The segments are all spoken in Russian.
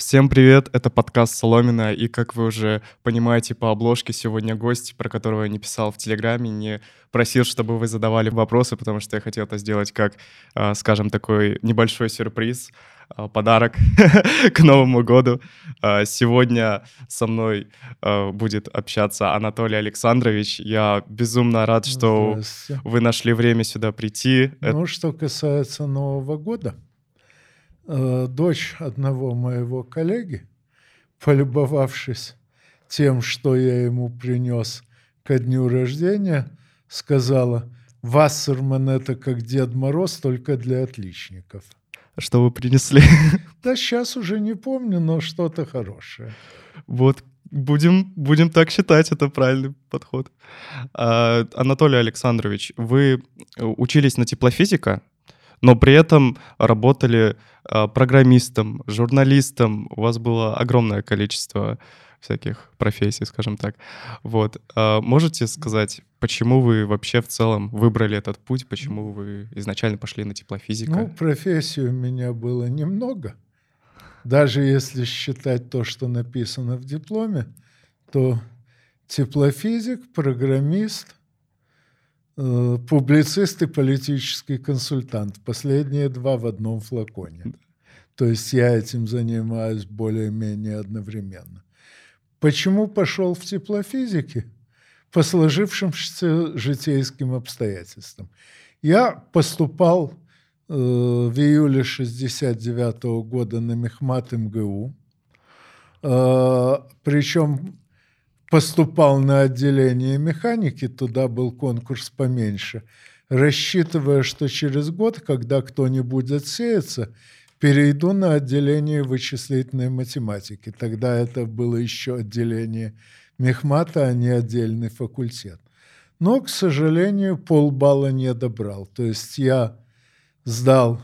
Всем привет, это подкаст Соломина, и как вы уже понимаете по обложке, сегодня гость, про которого я не писал в Телеграме, не просил, чтобы вы задавали вопросы, потому что я хотел это сделать как, а, скажем, такой небольшой сюрприз, а, подарок к Новому году. А, сегодня со мной будет общаться Анатолий Александрович. Я безумно рад, что вы нашли время сюда прийти. Ну, что касается Нового года, Э, дочь одного моего коллеги, полюбовавшись тем, что я ему принес ко дню рождения, сказала, «Вассерман – это как Дед Мороз, только для отличников». Что вы принесли? Да сейчас уже не помню, но что-то хорошее. Вот, будем, будем так считать, это правильный подход. А, Анатолий Александрович, вы учились на теплофизика, но при этом работали программистом, журналистом. У вас было огромное количество всяких профессий, скажем так. Вот. А можете сказать, почему вы вообще в целом выбрали этот путь, почему вы изначально пошли на теплофизика? Ну, профессий у меня было немного. Даже если считать то, что написано в дипломе, то теплофизик, программист, Э, публицист и политический консультант. Последние два в одном флаконе. То есть я этим занимаюсь более-менее одновременно. Почему пошел в теплофизике? По сложившимся житейским обстоятельствам. Я поступал э, в июле 69 -го года на Мехмат МГУ. Э, причем поступал на отделение механики, туда был конкурс поменьше, рассчитывая, что через год, когда кто-нибудь отсеется, перейду на отделение вычислительной математики. Тогда это было еще отделение мехмата, а не отдельный факультет. Но, к сожалению, полбалла не добрал. То есть я сдал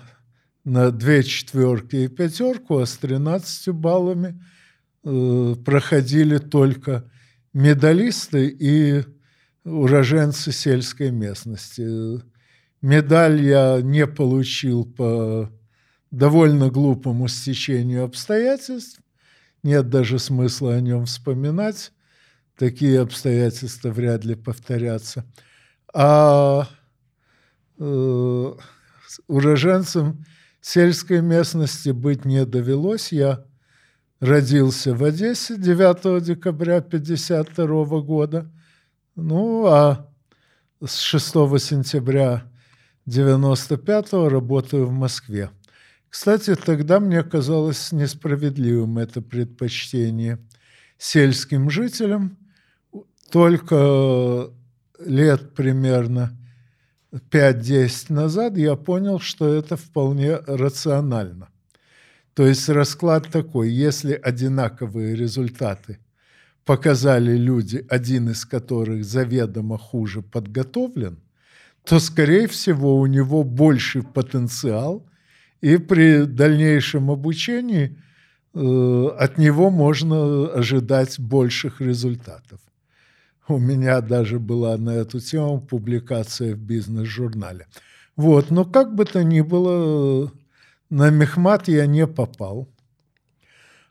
на две четверки и пятерку, а с 13 баллами э, проходили только медалисты и уроженцы сельской местности. Медаль я не получил по довольно глупому стечению обстоятельств. Нет даже смысла о нем вспоминать. Такие обстоятельства вряд ли повторятся. А э, уроженцем сельской местности быть не довелось. Я родился в Одессе 9 декабря 1952 года. Ну, а с 6 сентября 1995 работаю в Москве. Кстати, тогда мне казалось несправедливым это предпочтение сельским жителям. Только лет примерно 5-10 назад я понял, что это вполне рационально. То есть расклад такой, если одинаковые результаты показали люди, один из которых заведомо хуже подготовлен, то, скорее всего, у него больший потенциал, и при дальнейшем обучении э, от него можно ожидать больших результатов. У меня даже была на эту тему публикация в бизнес-журнале. Вот, но как бы то ни было, на Мехмат я не попал.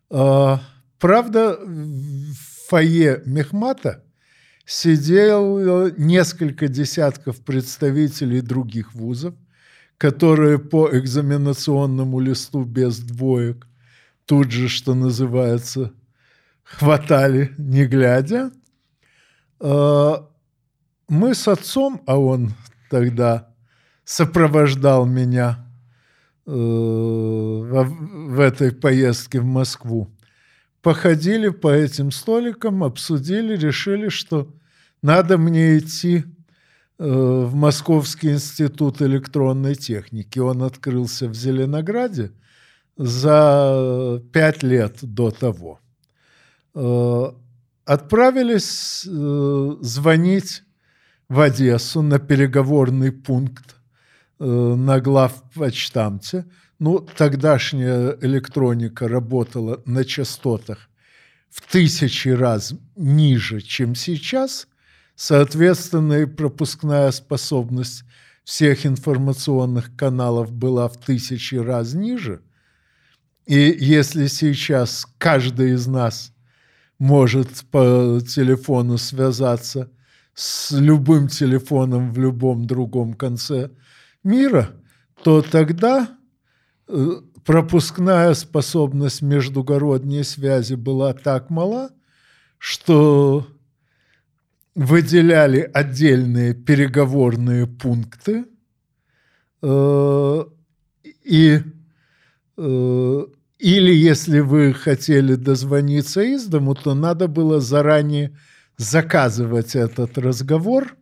А, правда, в фойе Мехмата сидел несколько десятков представителей других вузов, которые по экзаменационному листу без двоек тут же, что называется, хватали, не глядя. А, мы с отцом, а он тогда сопровождал меня в этой поездке в Москву. Походили по этим столикам, обсудили, решили, что надо мне идти э, в Московский институт электронной техники. Он открылся в Зеленограде за пять лет до того. Э, отправились звонить в Одессу на переговорный пункт Э, на главпочтамте. Ну, тогдашняя электроника работала на частотах в тысячи раз ниже, чем сейчас. Соответственно, и пропускная способность всех информационных каналов была в тысячи раз ниже. И если сейчас каждый из нас может по телефону связаться с любым телефоном в любом другом конце мира, то тогда э, пропускная способность междугородней связи была так мала, что выделяли отдельные переговорные пункты э, и э, или если вы хотели дозвониться из дому, то надо было заранее заказывать этот разговор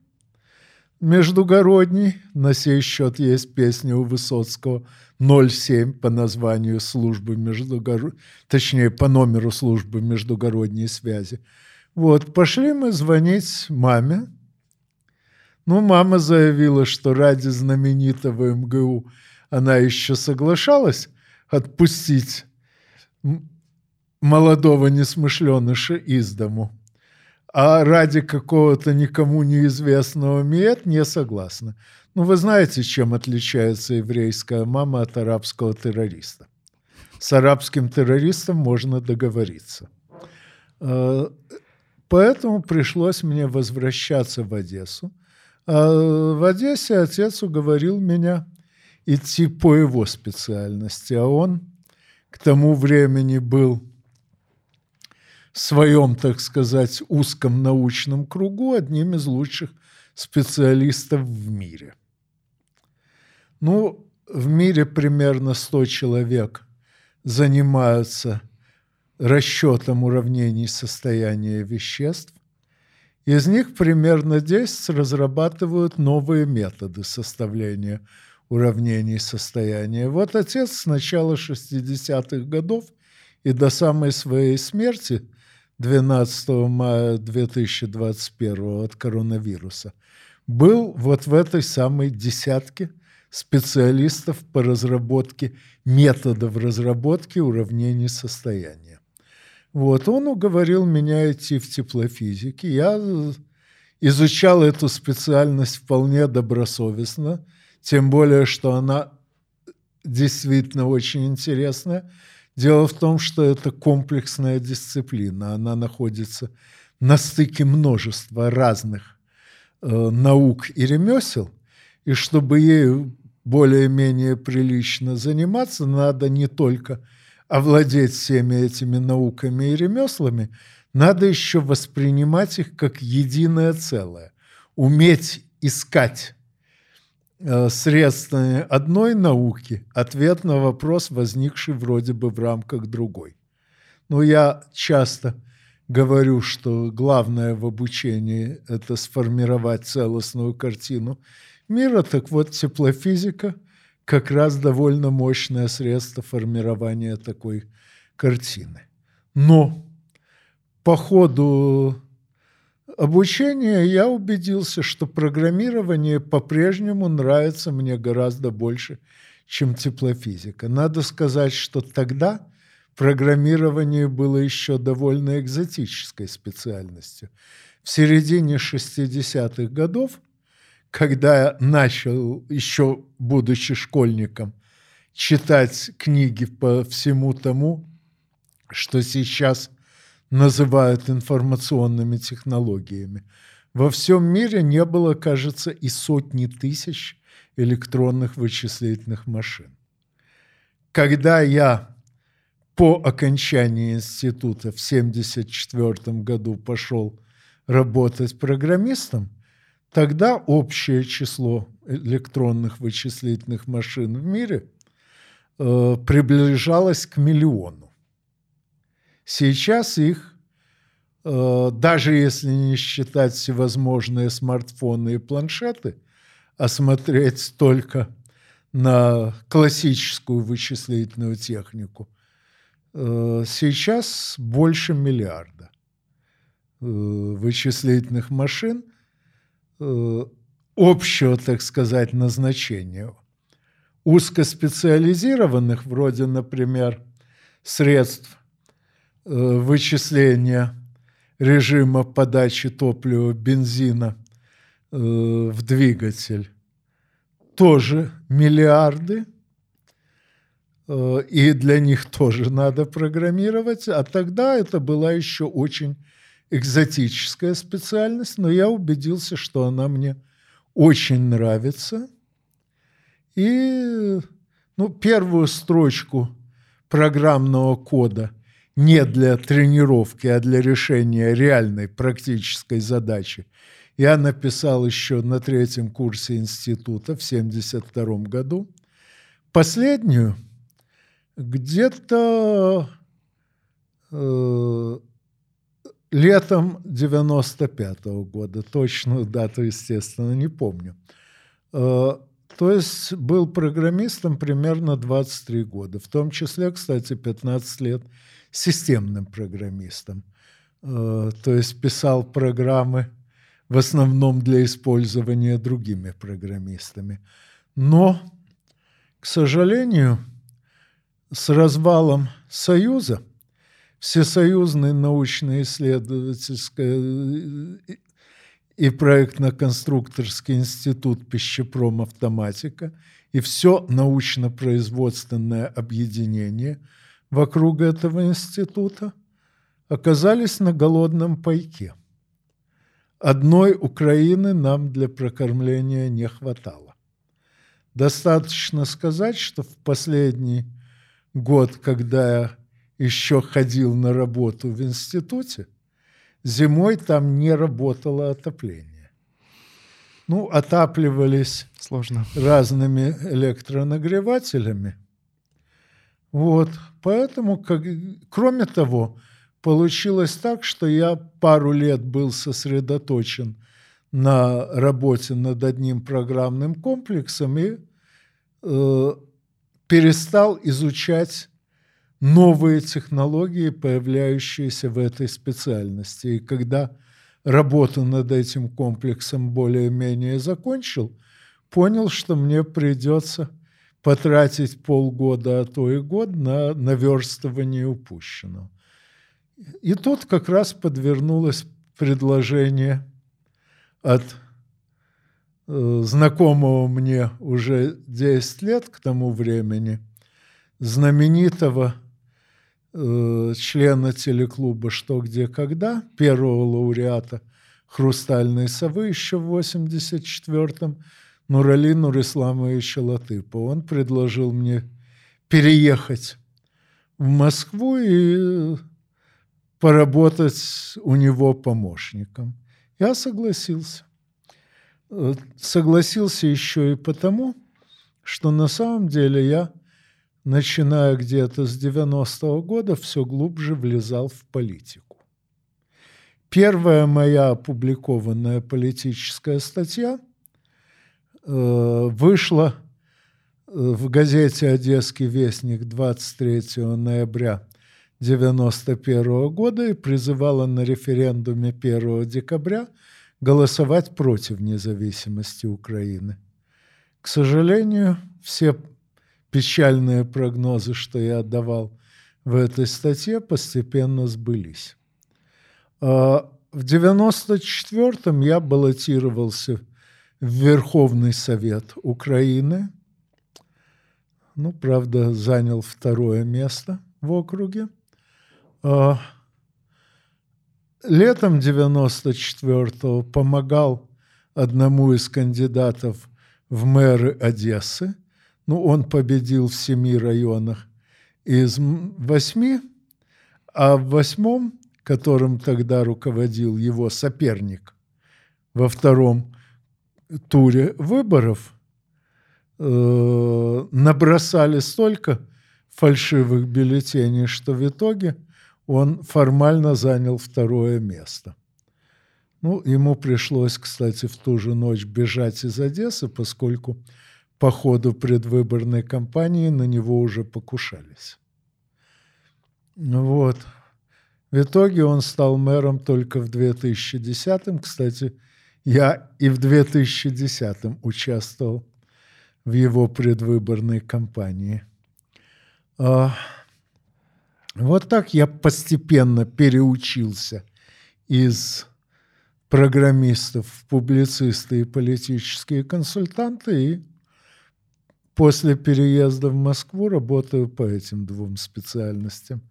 междугородний. На сей счет есть песня у Высоцкого 07 по названию службы междугородней, точнее, по номеру службы междугородней связи. Вот, пошли мы звонить маме. Ну, мама заявила, что ради знаменитого МГУ она еще соглашалась отпустить молодого несмышленыша из дому. А ради какого-то никому неизвестного мед не согласна. Ну, вы знаете, чем отличается еврейская мама от арабского террориста. С арабским террористом можно договориться. А, поэтому пришлось мне возвращаться в Одессу. А в Одессе отец уговорил меня идти по его специальности, а он к тому времени был своем, так сказать, узком научном кругу одним из лучших специалистов в мире. Ну, в мире примерно 100 человек занимаются расчетом уравнений состояния веществ. Из них примерно 10 разрабатывают новые методы составления уравнений состояния. Вот отец с начала 60-х годов и до самой своей смерти 12 мая 2021 от коронавируса был вот в этой самой десятке специалистов по разработке методов разработки уравнений состояния. Вот, он уговорил меня идти в теплофизике. Я изучал эту специальность вполне добросовестно – тем более, что она действительно очень интересная. Дело в том, что это комплексная дисциплина. Она находится на стыке множества разных э, наук и ремесел. И чтобы ею более-менее прилично заниматься, надо не только овладеть всеми этими науками и ремеслами, надо еще воспринимать их как единое целое, уметь искать средствами одной науки ответ на вопрос, возникший вроде бы в рамках другой. Но я часто говорю, что главное в обучении – это сформировать целостную картину мира. Так вот, теплофизика – как раз довольно мощное средство формирования такой картины. Но по ходу обучения я убедился, что программирование по-прежнему нравится мне гораздо больше, чем теплофизика. Надо сказать, что тогда программирование было еще довольно экзотической специальностью. В середине 60-х годов, когда я начал, еще будучи школьником, читать книги по всему тому, что сейчас называют информационными технологиями. Во всем мире не было, кажется, и сотни тысяч электронных вычислительных машин. Когда я по окончании института в 1974 году пошел работать программистом, тогда общее число электронных вычислительных машин в мире э, приближалось к миллиону. Сейчас их, э, даже если не считать всевозможные смартфоны и планшеты, а смотреть только на классическую вычислительную технику, э, сейчас больше миллиарда э, вычислительных машин общего, так сказать, назначения. Узкоспециализированных, вроде, например, средств вычисления режима подачи топлива бензина э, в двигатель тоже миллиарды. Э, и для них тоже надо программировать. А тогда это была еще очень экзотическая специальность, но я убедился, что она мне очень нравится. И ну, первую строчку программного кода не для тренировки, а для решения реальной практической задачи я написал еще на третьем курсе института в 1972 году. Последнюю где-то э, летом 95 -го года, точную дату, естественно, не помню. Э, то есть был программистом примерно 23 года, в том числе, кстати, 15 лет системным программистом. Э, то есть писал программы в основном для использования другими программистами. Но, к сожалению, с развалом Союза Всесоюзный научно-исследовательский и проектно-конструкторский институт пищепром автоматика и все научно-производственное объединение вокруг этого института оказались на голодном пайке. Одной Украины нам для прокормления не хватало. Достаточно сказать, что в последний год, когда я еще ходил на работу в институте, зимой там не работало отопление. Ну, отапливались Сложно. разными электронагревателями. Вот, поэтому, как, кроме того, получилось так, что я пару лет был сосредоточен на работе над одним программным комплексом и э, перестал изучать новые технологии, появляющиеся в этой специальности. И когда работу над этим комплексом более-менее закончил, понял, что мне придется потратить полгода, а то и год на наверстывание упущенного. И тут как раз подвернулось предложение от э, знакомого мне уже 10 лет к тому времени, знаменитого э, члена телеклуба «Что, где, когда», первого лауреата «Хрустальной совы» еще в 84-м, Нурали Нурисламовича Латыпа. Он предложил мне переехать в Москву и поработать у него помощником. Я согласился. Согласился еще и потому, что на самом деле я, начиная где-то с 90-го года, все глубже влезал в политику. Первая моя опубликованная политическая статья э, вышла э, в газете «Одесский вестник» 23 ноября 1991 года и призывала на референдуме 1 декабря голосовать против независимости Украины. К сожалению, все печальные прогнозы, что я давал в этой статье, постепенно сбылись. А в 1994-м я баллотировался в Верховный Совет Украины. Ну, правда, занял второе место в округе. А, летом 94-го помогал одному из кандидатов в мэры Одессы. Ну, он победил в семи районах из восьми, а в восьмом, которым тогда руководил его соперник во втором туре выборов, э, набросали столько фальшивых бюллетеней, что в итоге – он формально занял второе место. Ну, ему пришлось, кстати, в ту же ночь бежать из Одессы, поскольку по ходу предвыборной кампании на него уже покушались. Вот. В итоге он стал мэром только в 2010-м. Кстати, я и в 2010-м участвовал в его предвыборной кампании. А, вот так я постепенно переучился из программистов в публицисты и политические консультанты и после переезда в Москву работаю по этим двум специальностям.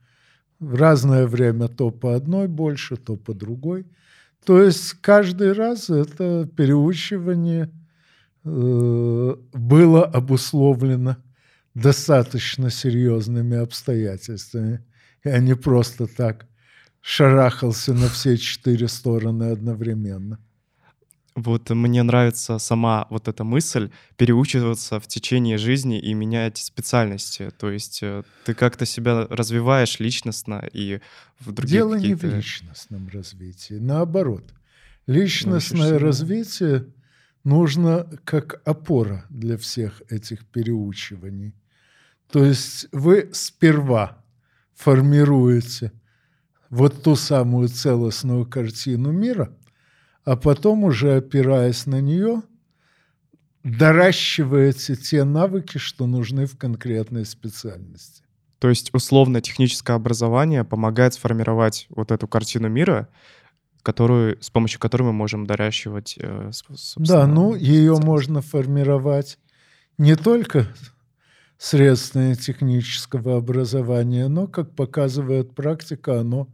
В разное время то по одной больше, то по другой. То есть каждый раз это переучивание э, было обусловлено достаточно серьезными обстоятельствами. Я не просто так шарахался на все четыре стороны одновременно. Вот мне нравится сама вот эта мысль переучиваться в течение жизни и менять специальности. То есть э, ты как-то себя развиваешь личностно и в других Дело не в личностном развитии, наоборот. Личностное развитие нужно как опора для всех этих переучиваний. То есть вы сперва формируете вот ту самую целостную картину мира, а потом уже опираясь на нее, доращиваете те навыки, что нужны в конкретной специальности. То есть условно-техническое образование помогает сформировать вот эту картину мира, которую, с помощью которой мы можем доращивать. Э, да, ну ее можно формировать не только средствами технического образования, но, как показывает практика, оно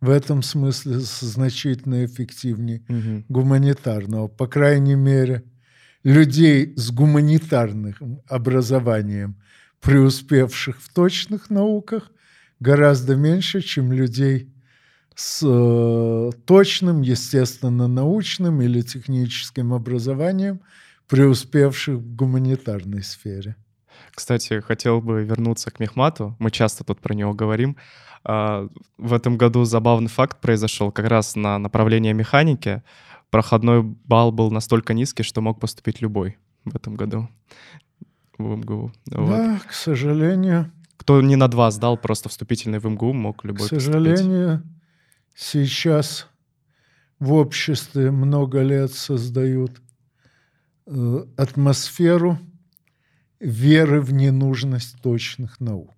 в этом смысле значительно эффективнее угу. гуманитарного. По крайней мере, людей с гуманитарным образованием, преуспевших в точных науках, гораздо меньше, чем людей с э, точным, естественно, научным или техническим образованием, преуспевших в гуманитарной сфере. Кстати, хотел бы вернуться к Мехмату. Мы часто тут про него говорим. А, в этом году забавный факт произошел как раз на направление механики. Проходной балл был настолько низкий, что мог поступить любой в этом году в МГУ. Вот. Да, к сожалению. Кто не на два сдал, просто вступительный в МГУ мог любой К сожалению, поступить. сейчас в обществе много лет создают э, атмосферу веры в ненужность точных наук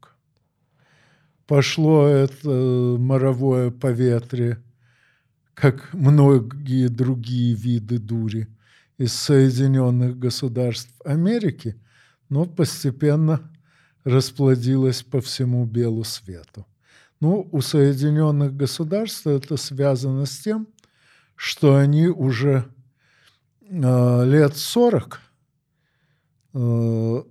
пошло это моровое поветрие, как многие другие виды дури из Соединенных Государств Америки, но постепенно расплодилось по всему белу свету. Ну, у Соединенных Государств это связано с тем, что они уже э, лет 40 э,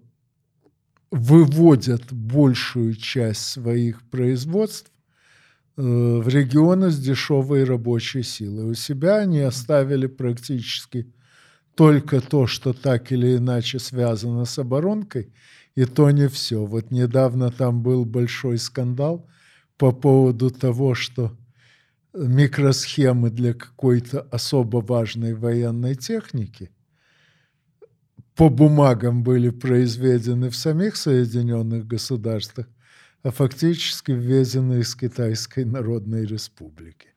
выводят большую часть своих производств э, в регионы с дешевой рабочей силой. У себя они оставили практически только то, что так или иначе связано с оборонкой, и то не все. Вот недавно там был большой скандал по поводу того, что микросхемы для какой-то особо важной военной техники – по бумагам были произведены в самих Соединенных Государствах, а фактически ввезены из Китайской Народной Республики,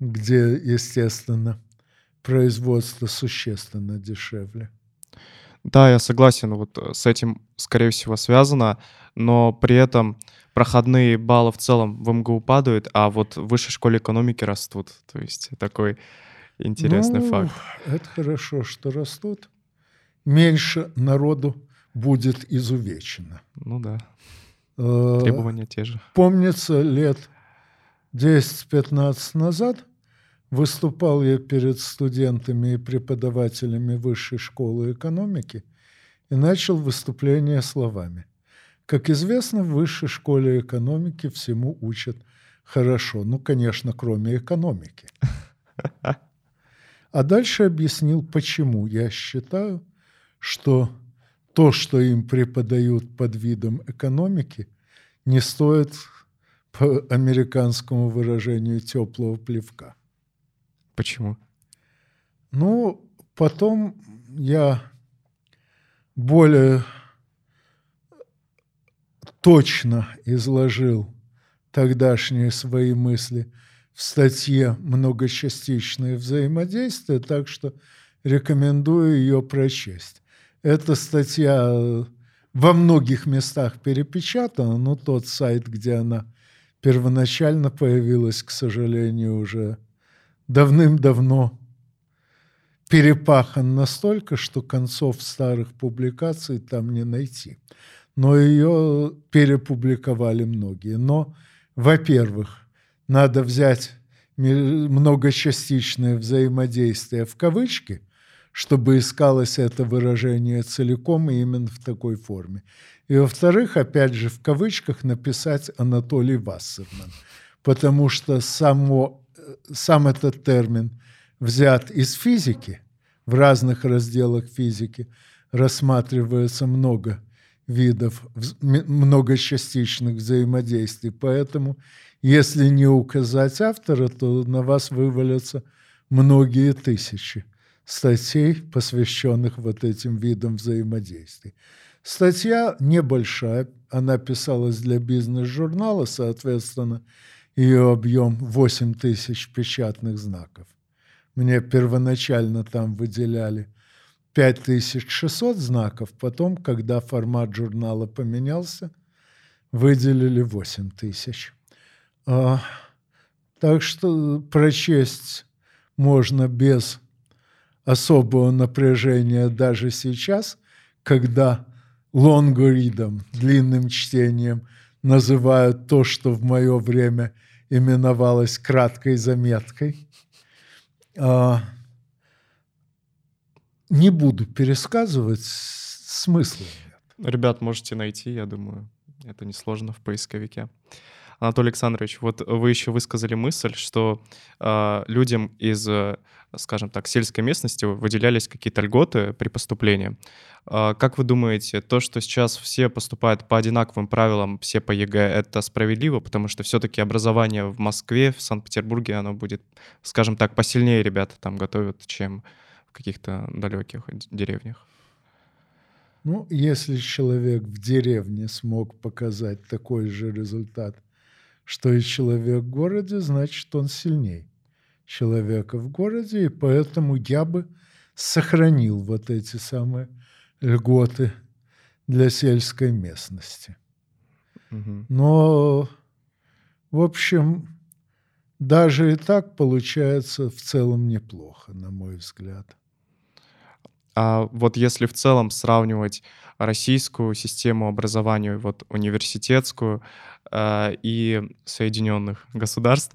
где, естественно, производство существенно дешевле. Да, я согласен, вот э, с этим, скорее всего, связано, но при этом проходные баллы в целом в МГУ падают, а вот в высшей школе экономики растут. То есть такой интересный ну, факт. Это хорошо, что растут меньше народу будет изувечено. Ну да. Э, Требования те же. Помнится, лет 10-15 назад выступал я перед студентами и преподавателями высшей школы экономики и начал выступление словами. Как известно, в высшей школе экономики всему учат хорошо. Ну, конечно, кроме экономики. А дальше объяснил, почему я считаю, что то, что им преподают под видом экономики, не стоит, по американскому выражению, теплого плевка. Почему? Ну, потом я более точно изложил тогдашние свои мысли в статье «Многочастичное взаимодействие», так что рекомендую ее прочесть. Эта статья э, во многих местах перепечатана, но тот сайт, где она первоначально появилась, к сожалению, уже давным-давно перепахан настолько, что концов старых публикаций там не найти. Но ее перепубликовали многие. Но, во-первых, надо взять многочастичное взаимодействие в кавычки, чтобы искалось это выражение целиком и именно в такой форме. И, во-вторых, опять же, в кавычках написать Анатолий Вассерман, потому что само, сам этот термин взят из физики, в разных разделах физики рассматривается много видов многочастичных взаимодействий, поэтому если не указать автора, то на вас вывалятся многие тысячи статей, посвященных вот этим видам взаимодействий. Статья небольшая, она писалась для бизнес-журнала, соответственно, ее объем 8 тысяч печатных знаков. Мне первоначально там выделяли 5600 знаков, потом, когда формат журнала поменялся, выделили 8 тысяч. А, так что прочесть можно без особого напряжения даже сейчас, когда лонгоридом, длинным чтением, называют то, что в мое время именовалось краткой заметкой. А, не буду пересказывать, смысла нет. Ребят, можете найти, я думаю, это несложно в поисковике. Анатолий Александрович, вот вы еще высказали мысль, что э, людям из, скажем так, сельской местности выделялись какие-то льготы при поступлении. Э, как вы думаете, то, что сейчас все поступают по одинаковым правилам, все по ЕГЭ, это справедливо? Потому что все-таки образование в Москве, в Санкт-Петербурге, оно будет, скажем так, посильнее ребята там готовят, чем в каких-то далеких деревнях. Ну, если человек в деревне смог показать такой же результат, что и человек в городе, значит, он сильней человека в городе, и поэтому я бы сохранил вот эти самые льготы для сельской местности. Но, в общем, даже и так получается в целом неплохо, на мой взгляд. А вот если в целом сравнивать российскую систему образования, вот университетскую э, и Соединенных государств,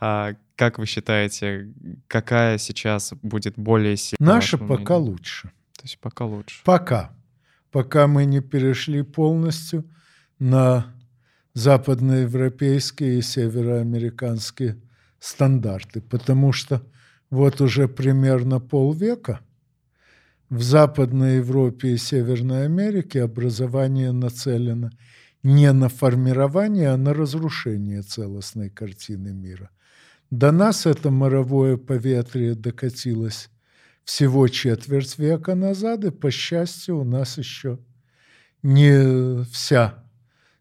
э, как вы считаете, какая сейчас будет более сильная? Наша пока лучше. То есть пока лучше. Пока. Пока мы не перешли полностью на западноевропейские и североамериканские стандарты, потому что вот уже примерно полвека в Западной Европе и Северной Америке образование нацелено не на формирование, а на разрушение целостной картины мира. До нас это моровое поветрие докатилось всего четверть века назад, и, по счастью, у нас еще не вся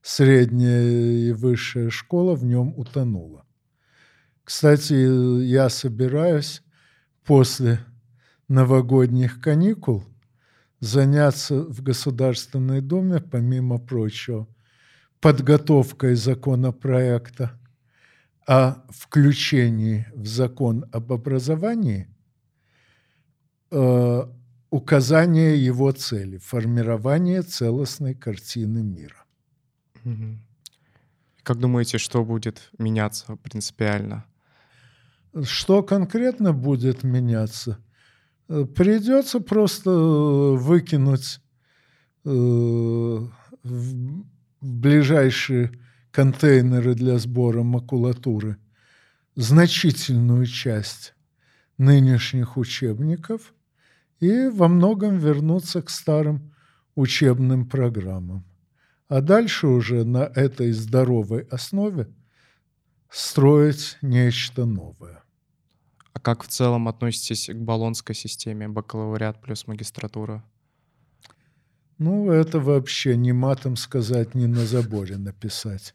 средняя и высшая школа в нем утонула. Кстати, я собираюсь после новогодних каникул заняться в Государственной Думе, помимо прочего, подготовкой законопроекта о включении в закон об образовании э, указания его цели – формирование целостной картины мира. Как думаете, что будет меняться принципиально? Что конкретно будет меняться? Э, придется просто э, выкинуть э, в ближайшие контейнеры для сбора макулатуры значительную часть нынешних учебников и во многом вернуться к старым учебным программам. А дальше уже на этой здоровой основе строить нечто новое. А как в целом относитесь к баллонской системе, бакалавриат плюс магистратура? Ну, это вообще не матом сказать, не на заборе написать.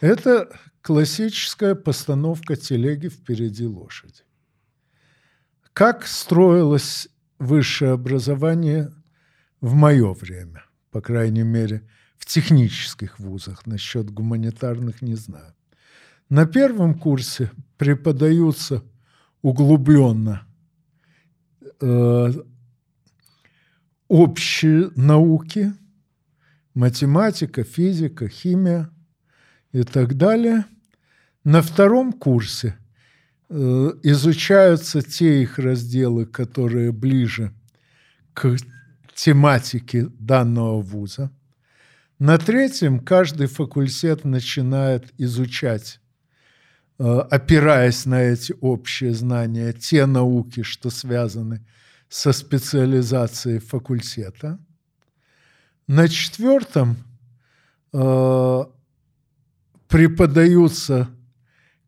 Это классическая постановка телеги впереди лошади. Как строилось высшее образование в мое время, по крайней мере, в технических вузах, насчет гуманитарных не знаю. На первом курсе преподаются углубленно э, общие науки, математика, физика, химия и так далее. На втором курсе э, изучаются те их разделы, которые ближе к тематике данного вуза. На третьем каждый факультет начинает изучать, опираясь на эти общие знания, те науки, что связаны со специализацией факультета. На четвертом э, преподаются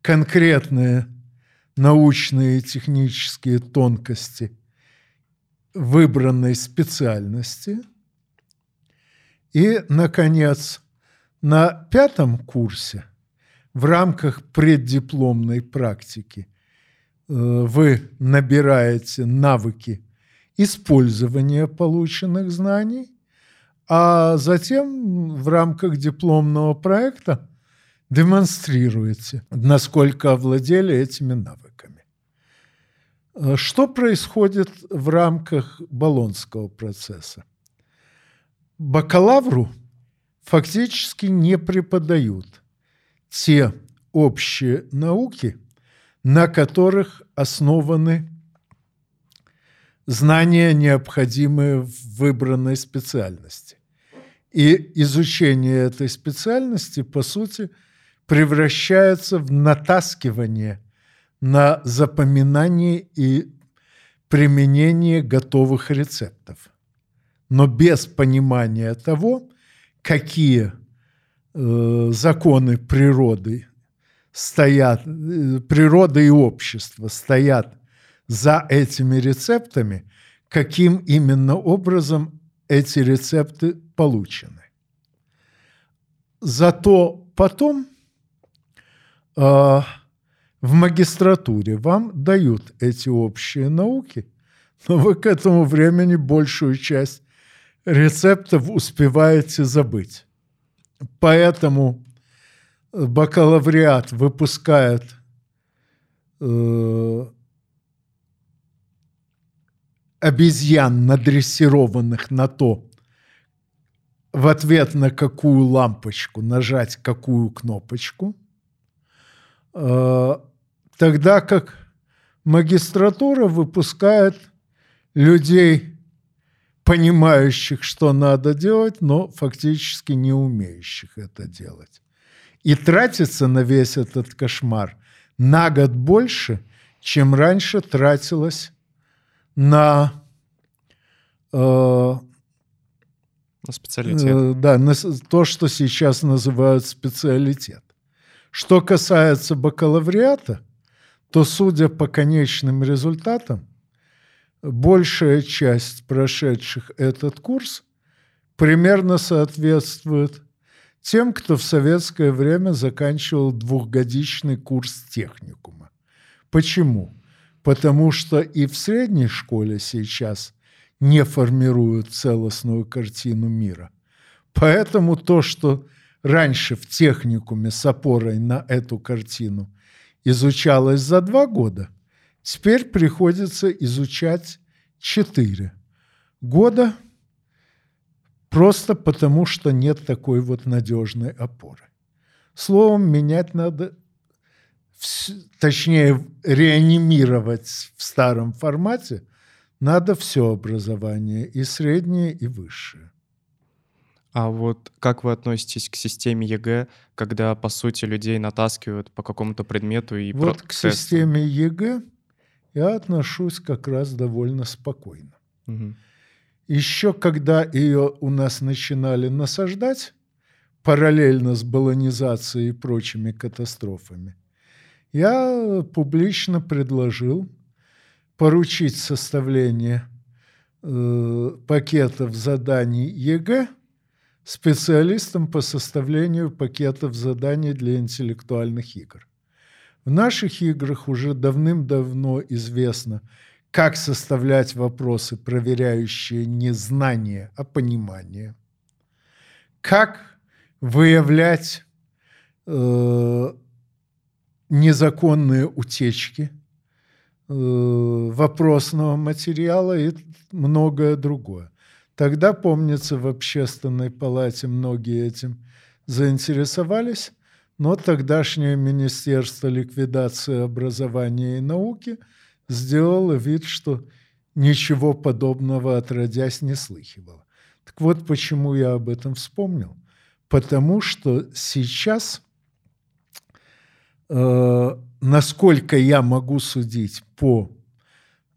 конкретные научные и технические тонкости выбранной специальности. И, наконец, на пятом курсе в рамках преддипломной практики э, вы набираете навыки использования полученных знаний, а затем в рамках дипломного проекта демонстрируете, насколько овладели этими навыками. Э, что происходит в рамках Болонского процесса? Бакалавру фактически не преподают те общие науки, на которых основаны знания, необходимые в выбранной специальности. И изучение этой специальности, по сути, превращается в натаскивание на запоминание и применение готовых рецептов. Но без понимания того, какие э, законы природы стоят, э, природы и общества стоят за этими рецептами, каким именно образом эти рецепты получены. Зато потом э, в магистратуре вам дают эти общие науки, но вы к этому времени большую часть рецептов успеваете забыть. Поэтому бакалавриат выпускает э, обезьян, надрессированных на то, в ответ на какую лампочку нажать какую кнопочку, э, тогда как магистратура выпускает людей, понимающих, что надо делать, но фактически не умеющих это делать. И тратится на весь этот кошмар на год больше, чем раньше тратилось на... Э, на специалитет. Э, да, на то, что сейчас называют специалитет. Что касается бакалавриата, то, судя по конечным результатам, большая часть прошедших этот курс примерно соответствует тем, кто в советское время заканчивал двухгодичный курс техникума. Почему? потому что и в средней школе сейчас не формируют целостную картину мира. Поэтому то, что раньше в техникуме с опорой на эту картину изучалось за два года, теперь приходится изучать четыре года просто потому, что нет такой вот надежной опоры. Словом, менять надо точнее, реанимировать в старом формате, надо все образование, и среднее, и высшее. А вот как вы относитесь к системе ЕГЭ, когда, по сути, людей натаскивают по какому-то предмету и Вот к тесту? системе ЕГЭ я отношусь как раз довольно спокойно. Угу. Еще когда ее у нас начинали насаждать, параллельно с болонизацией и прочими катастрофами, я публично предложил поручить составление э, пакетов заданий ЕГЭ специалистам по составлению пакетов заданий для интеллектуальных игр. В наших играх уже давным-давно известно, как составлять вопросы, проверяющие не знание, а понимание, как выявлять э, незаконные утечки э, вопросного материала и многое другое. Тогда, помнится, в общественной палате многие этим заинтересовались, но тогдашнее Министерство ликвидации образования и науки сделало вид, что ничего подобного отродясь не слыхивало. Так вот, почему я об этом вспомнил. Потому что сейчас, э, насколько я могу судить по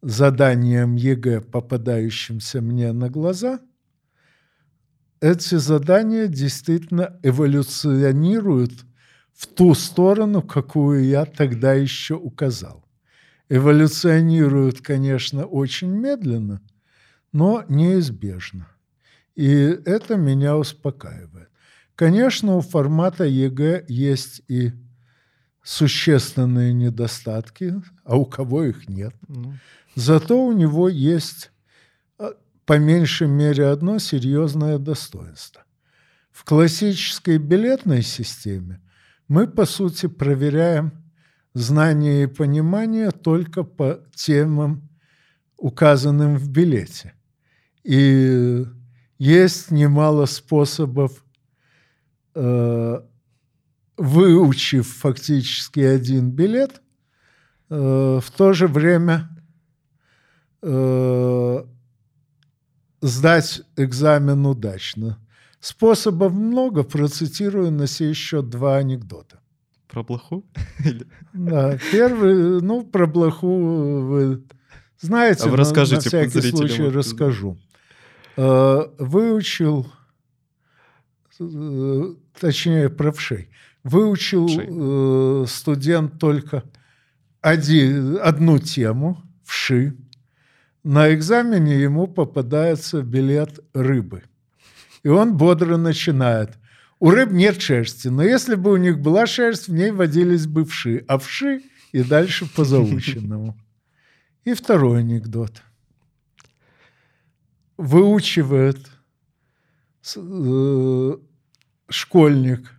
заданиям ЕГЭ, попадающимся мне на глаза, эти задания действительно эволюционируют в ту сторону, какую я тогда еще указал. Эволюционируют, конечно, очень медленно, но неизбежно. И это меня успокаивает. Конечно, у формата ЕГЭ есть и существенные недостатки, а у кого их нет. Ну. Зато у него есть а, по меньшей мере одно серьезное достоинство. В классической билетной системе мы, по сути, проверяем знание и понимание только по темам, указанным в билете. И есть немало способов, э, выучив фактически один билет, э, в то же время э, сдать экзамен удачно. Способов много, процитирую на сей счет два анекдота. Про блоху? Да, первый, ну, про блоху вы знаете, а вы расскажите, на, на всякий случай расскажу. Э, выучил, э, точнее, правшей, выучил э, студент только один, одну тему, вши, на экзамене ему попадается билет рыбы. И он бодро начинает. У рыб нет шерсти, но если бы у них была шерсть, в ней водились бы вши, а вши и дальше по заученному. И второй анекдот. Выучивает э, школьник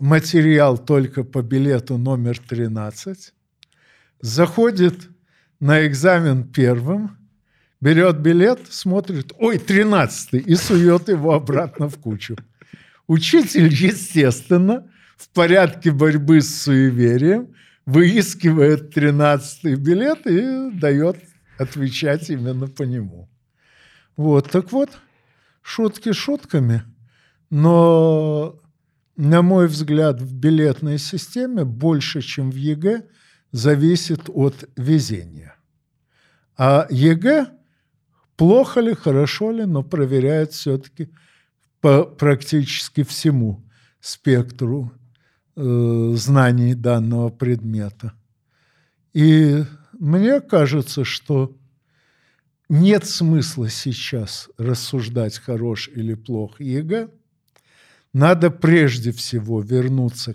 материал только по билету номер 13, заходит на экзамен первым, берет билет, смотрит, ой, тринадцатый, и сует его обратно в кучу. Учитель, естественно, в порядке борьбы с суеверием выискивает тринадцатый билет и дает отвечать именно по нему. Вот, так вот, шутки шутками, но, на мой взгляд, в билетной системе больше, чем в ЕГЭ, зависит от везения. А ЕГЭ плохо ли, хорошо ли, но проверяет все-таки по практически всему спектру э, знаний данного предмета. И мне кажется, что нет смысла сейчас рассуждать, хорош или плох ЕГЭ. Надо прежде всего вернуться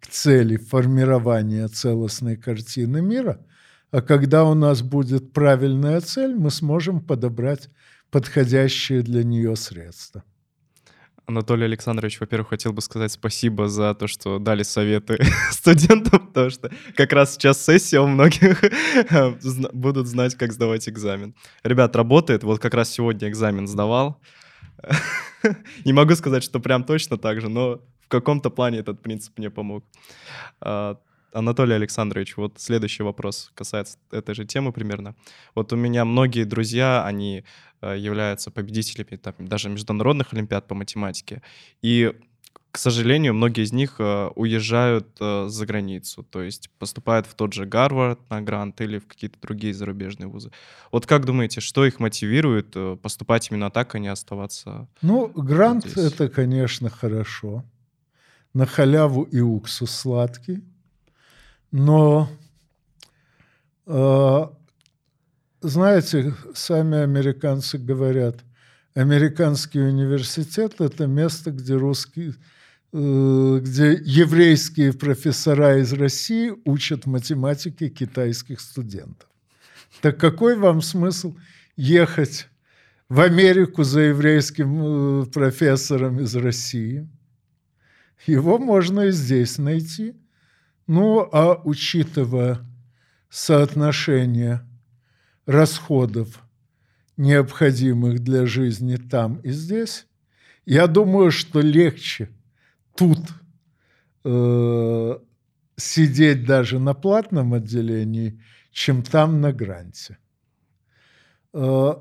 к цели формирования целостной картины мира, а когда у нас будет правильная цель, мы сможем подобрать подходящие для нее средства. Анатолий Александрович, во-первых, хотел бы сказать спасибо за то, что дали советы студентам, потому что как раз сейчас сессия у многих будут знать, как сдавать экзамен. Ребят, работает. Вот как раз сегодня экзамен сдавал. Не могу сказать, что прям точно так же, но в каком-то плане этот принцип мне помог. А, Анатолий Александрович, вот следующий вопрос касается этой же темы примерно. Вот у меня многие друзья, они э, являются победителями там, даже международных олимпиад по математике. И к сожалению, многие из них э, уезжают э, за границу, то есть поступают в тот же Гарвард на грант или в какие-то другие зарубежные вузы. Вот как думаете, что их мотивирует поступать именно так, а не оставаться? Ну, грант здесь? это, конечно, хорошо на халяву и уксус сладкий, но, э, знаете, сами американцы говорят, американский университет – это место, где русские, э, где еврейские профессора из России учат математике китайских студентов. Так какой вам смысл ехать в Америку за еврейским э, профессором из России? Его можно и здесь найти. Ну, а учитывая соотношение расходов, необходимых для жизни там и здесь, я думаю, что легче тут э, сидеть даже на платном отделении, чем там на гранте. Э,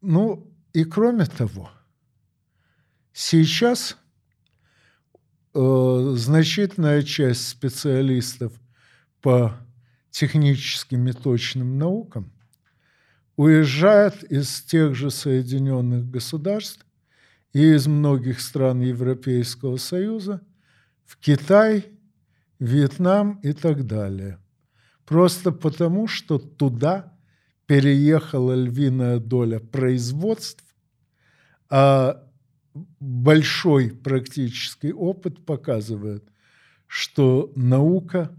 ну и кроме того, сейчас э, значительная часть специалистов по техническим и точным наукам уезжает из тех же Соединенных Государств и из многих стран Европейского Союза в Китай, Вьетнам и так далее. Просто потому, что туда переехала львиная доля производств, а большой практический опыт показывает, что наука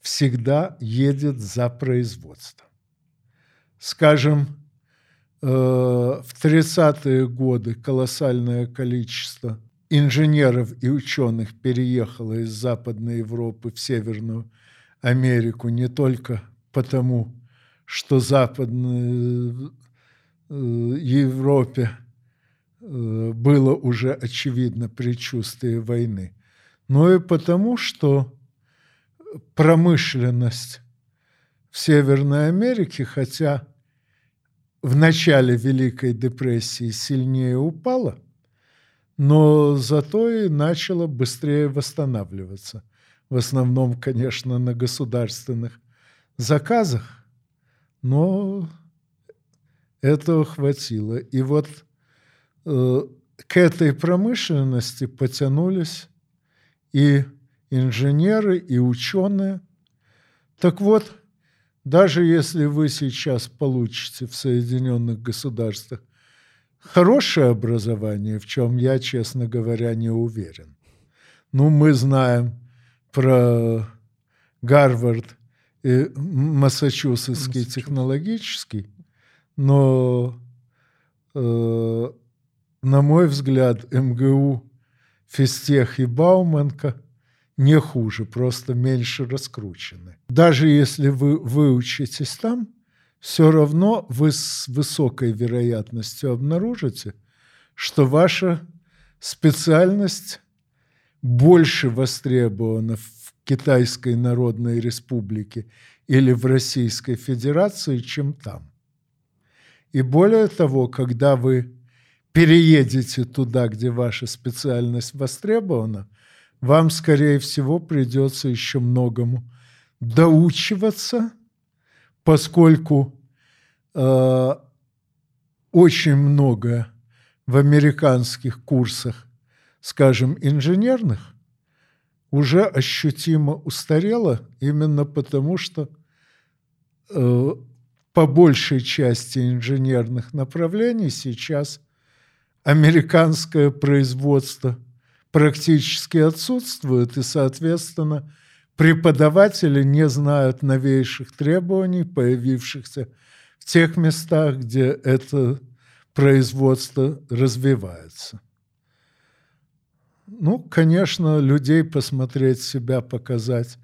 всегда едет за производством. Скажем, э, в 30-е годы колоссальное количество инженеров и ученых переехало из Западной Европы в Северную Америку не только потому, что Западной э, Европе было уже очевидно предчувствие войны, но и потому, что промышленность в Северной Америке, хотя в начале Великой депрессии сильнее упала, но зато и начала быстрее восстанавливаться. В основном, конечно, на государственных заказах, но этого хватило. И вот э, к этой промышленности потянулись и инженеры, и ученые. Так вот, даже если вы сейчас получите в Соединенных Государствах хорошее образование, в чем я, честно говоря, не уверен. Ну, мы знаем про Гарвард и Массачусетский технологический, но, э, на мой взгляд, МГУ, Фистех и Бауманка не хуже, просто меньше раскручены. Даже если вы выучитесь там, все равно вы с высокой вероятностью обнаружите, что ваша специальность больше востребована в Китайской Народной Республике или в Российской Федерации, чем там. И более того, когда вы переедете туда, где ваша специальность востребована, вам, скорее всего, придется еще многому доучиваться, поскольку э, очень много в американских курсах, скажем, инженерных, уже ощутимо устарело именно потому, что э, по большей части инженерных направлений сейчас американское производство практически отсутствует, и, соответственно, преподаватели не знают новейших требований, появившихся в тех местах, где это производство развивается. Ну, конечно, людей посмотреть себя, показать,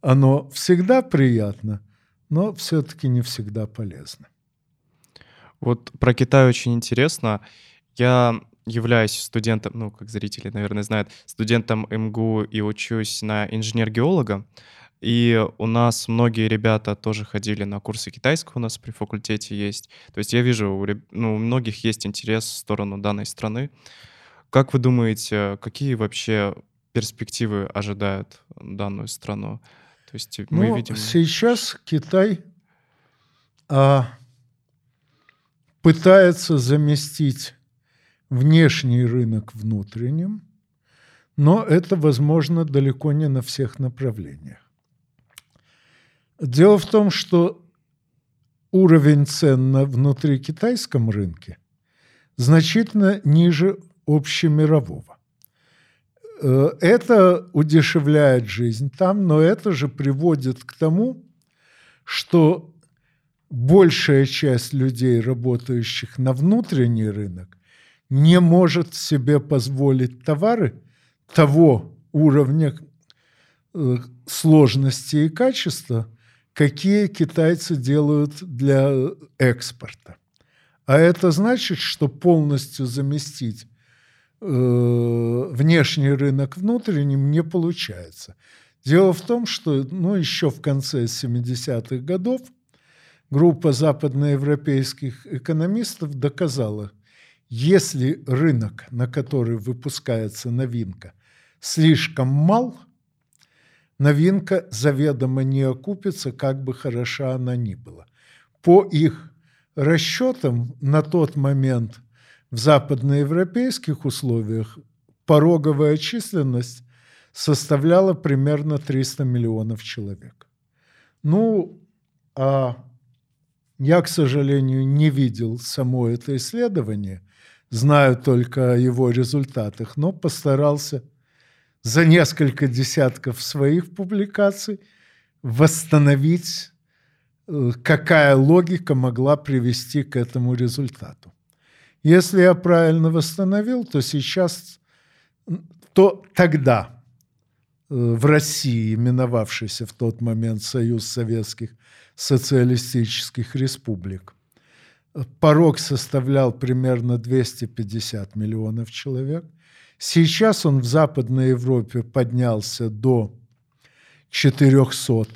оно всегда приятно, но все-таки не всегда полезно. Вот про Китай очень интересно. Я являюсь студентом, ну, как зрители, наверное, знают, студентом МГУ и учусь на инженер-геолога. И у нас многие ребята тоже ходили на курсы китайского, у нас при факультете есть. То есть я вижу, у, ну, у многих есть интерес в сторону данной страны. Как вы думаете, какие вообще перспективы ожидают данную страну? То есть мы ну, видим... Сейчас Китай а, пытается заместить внешний рынок внутренним, но это возможно далеко не на всех направлениях. Дело в том, что уровень цен на внутрикитайском рынке значительно ниже общемирового. Э, это удешевляет жизнь там, но это же приводит к тому, что большая часть людей, работающих на внутренний рынок, не может себе позволить товары того уровня э, сложности и качества, какие китайцы делают для экспорта. А это значит, что полностью заместить э, внешний рынок внутренним не получается. Дело в том, что ну, еще в конце 70-х годов группа западноевропейских экономистов доказала, если рынок, на который выпускается новинка, слишком мал, новинка заведомо не окупится, как бы хороша она ни была. По их расчетам на тот момент в западноевропейских условиях пороговая численность составляла примерно 300 миллионов человек. Ну, а я, к сожалению, не видел само это исследование, знаю только о его результатах, но постарался за несколько десятков своих публикаций восстановить, э, какая логика могла привести к этому результату. Если я правильно восстановил, то сейчас, то тогда Э, в России, именовавшийся в тот момент Союз Советских Социалистических Республик. Порог составлял примерно 250 миллионов человек. Сейчас он в Западной Европе поднялся до 400.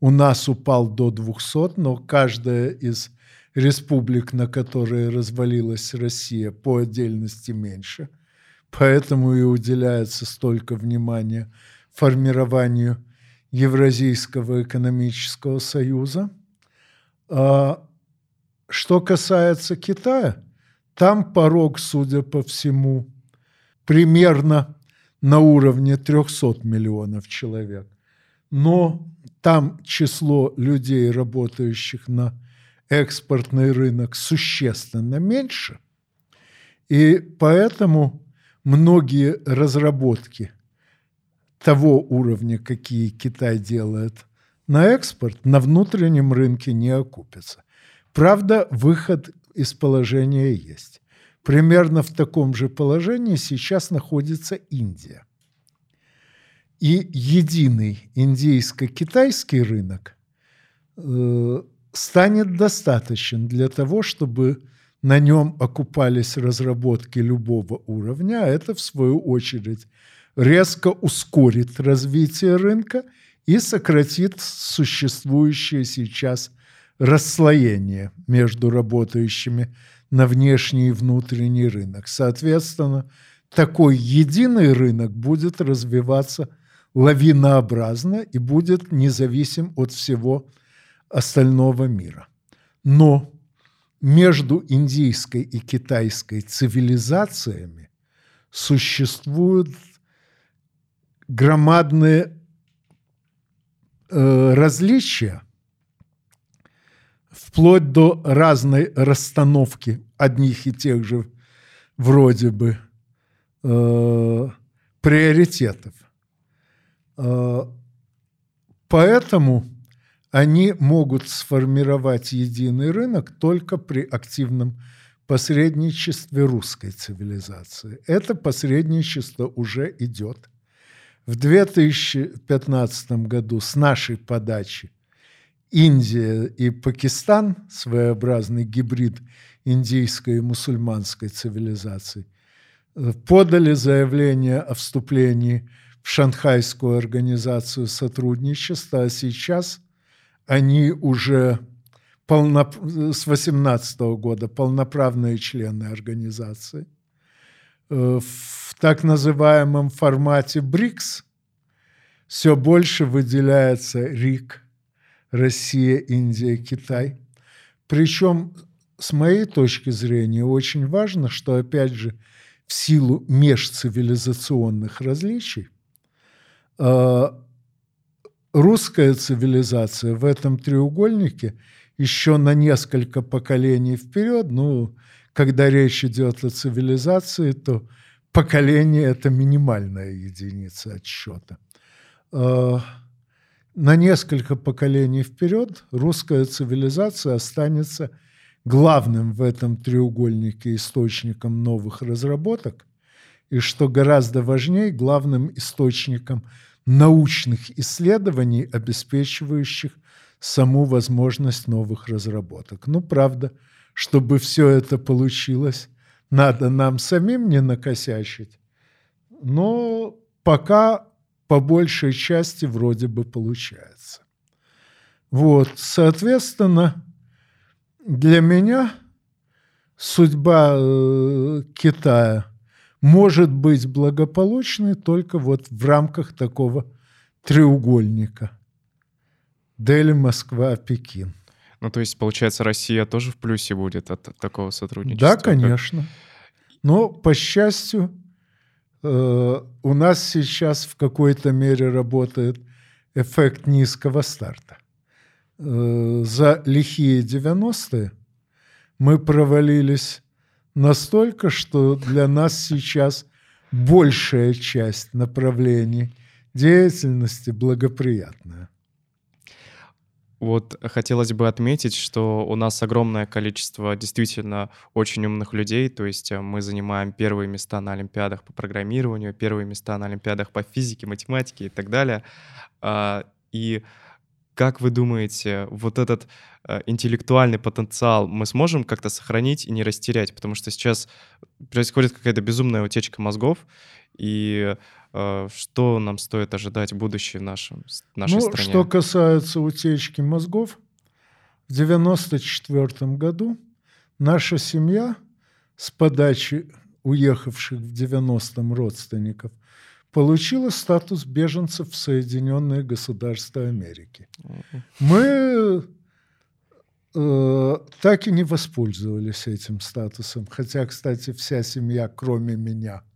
У нас упал до 200, но каждая из республик, на которые развалилась Россия, по отдельности меньше. Поэтому и уделяется столько внимания – формированию Евразийского экономического союза. Что касается Китая, там порог, судя по всему, примерно на уровне 300 миллионов человек. Но там число людей, работающих на экспортный рынок, существенно меньше. И поэтому многие разработки – того уровня, какие Китай делает на экспорт, на внутреннем рынке не окупится. Правда, выход из положения есть. Примерно в таком же положении сейчас находится Индия. И единый индийско-китайский рынок э, станет достаточен для того, чтобы на нем окупались разработки любого уровня, а это, в свою очередь, резко ускорит развитие рынка и сократит существующее сейчас расслоение между работающими на внешний и внутренний рынок. Соответственно, такой единый рынок будет развиваться лавинообразно и будет независим от всего остального мира. Но между индийской и китайской цивилизациями существует громадные э, различия, вплоть до разной расстановки одних и тех же вроде бы э, приоритетов. Э, поэтому они могут сформировать единый рынок только при активном посредничестве русской цивилизации. Это посредничество уже идет – в 2015 году с нашей подачи Индия и Пакистан, своеобразный гибрид индийской и мусульманской цивилизации, подали заявление о вступлении в Шанхайскую организацию сотрудничества, а сейчас они уже полно, с 2018 года полноправные члены организации – Э, в так называемом формате БРИКС все больше выделяется РИК, Россия, Индия, Китай. Причем, с моей точки зрения, очень важно, что, опять же, в силу межцивилизационных различий, э, русская цивилизация в этом треугольнике еще на несколько поколений вперед, ну, когда речь идет о цивилизации, то поколение – это минимальная единица отсчета. На несколько поколений вперед русская цивилизация останется главным в этом треугольнике источником новых разработок, и, что гораздо важнее, главным источником научных исследований, обеспечивающих саму возможность новых разработок. Ну, правда, чтобы все это получилось, надо нам самим не накосячить. Но пока по большей части вроде бы получается. Вот, соответственно, для меня судьба э, Китая может быть благополучной только вот в рамках такого треугольника. Дели, Москва, Пекин. Ну, то есть, получается, Россия тоже в плюсе будет от такого сотрудничества? Да, конечно. Но, по счастью, у нас сейчас в какой-то мере работает эффект низкого старта. Э, за лихие 90-е мы провалились настолько, что для нас сейчас большая часть направлений деятельности благоприятная. Вот хотелось бы отметить, что у нас огромное количество действительно очень умных людей, то есть э, мы занимаем первые места на Олимпиадах по программированию, первые места на Олимпиадах по физике, математике и так далее. А, и как вы думаете, вот этот э, интеллектуальный потенциал мы сможем как-то сохранить и не растерять? Потому что сейчас происходит какая-то безумная утечка мозгов, и Э, что нам стоит ожидать в будущем в нашем, нашей ну, стране? Что касается утечки мозгов, в 1994 году наша семья с подачи уехавших в 90-м родственников получила статус беженцев в Соединенные Государства Америки. Мы э, так и не воспользовались этим статусом, хотя, кстати, вся семья, кроме меня –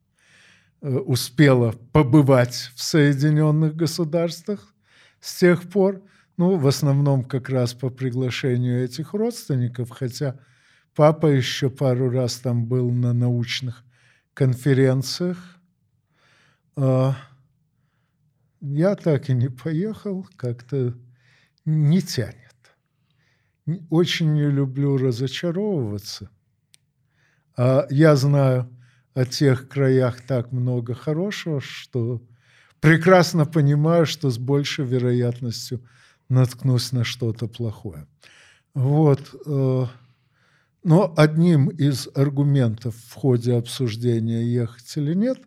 Э, успела побывать в Соединенных Государствах с тех пор. Ну, в основном как раз по приглашению этих родственников, хотя папа еще пару раз там был на научных конференциях. А я так и не поехал, как-то не тянет. Очень не люблю разочаровываться. А я знаю, о тех краях так много хорошего, что прекрасно понимаю, что с большей вероятностью наткнусь на что-то плохое. Вот. Э, но одним из аргументов в ходе обсуждения ехать или нет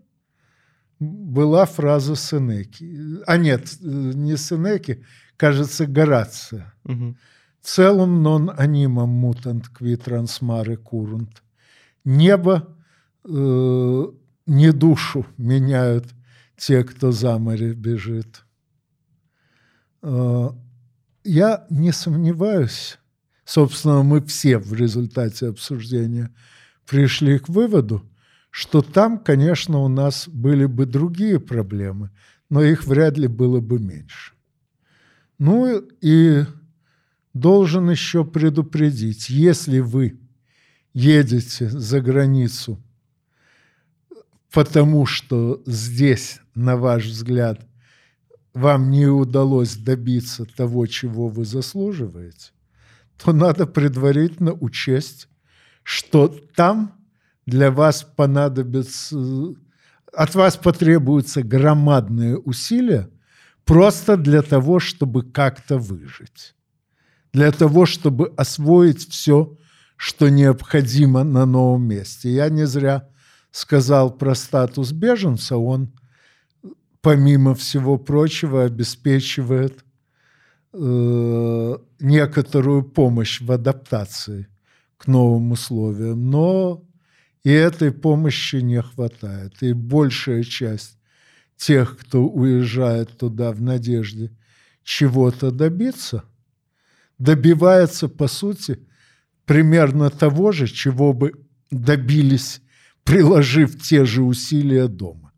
была фраза Сенеки. А нет, не Сенеки, кажется, Горация. Угу. Целым нон анимам мутант кви трансмаре курунт. Небо э, не душу меняют те, кто за море бежит. Э, я не сомневаюсь, собственно, мы все в результате обсуждения пришли к выводу, что там, конечно, у нас были бы другие проблемы, но их вряд ли было бы меньше. Ну и должен еще предупредить, если вы едете за границу потому что здесь, на ваш взгляд, вам не удалось добиться того, чего вы заслуживаете, то надо предварительно учесть, что там для вас понадобится, от вас потребуются громадные усилия просто для того, чтобы как-то выжить, для того, чтобы освоить все, что необходимо на новом месте. Я не зря сказал про статус беженца, он, помимо всего прочего, обеспечивает э, некоторую помощь в адаптации к новым условиям. Но и этой помощи не хватает. И большая часть тех, кто уезжает туда в надежде чего-то добиться, добивается, по сути, примерно того же, чего бы добились приложив те же усилия дома,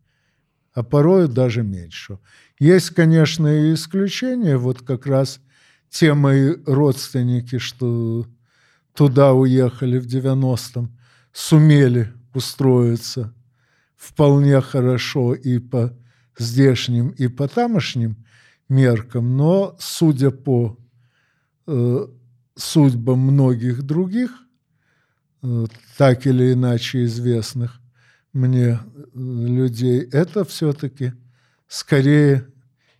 а порой даже меньше. Есть, конечно, и исключения, вот как раз те мои родственники, что туда уехали в 90-м, сумели устроиться вполне хорошо и по здешним, и по тамошним меркам, но, судя по э, судьбам многих других, Э, так или иначе известных мне э, людей, это все-таки скорее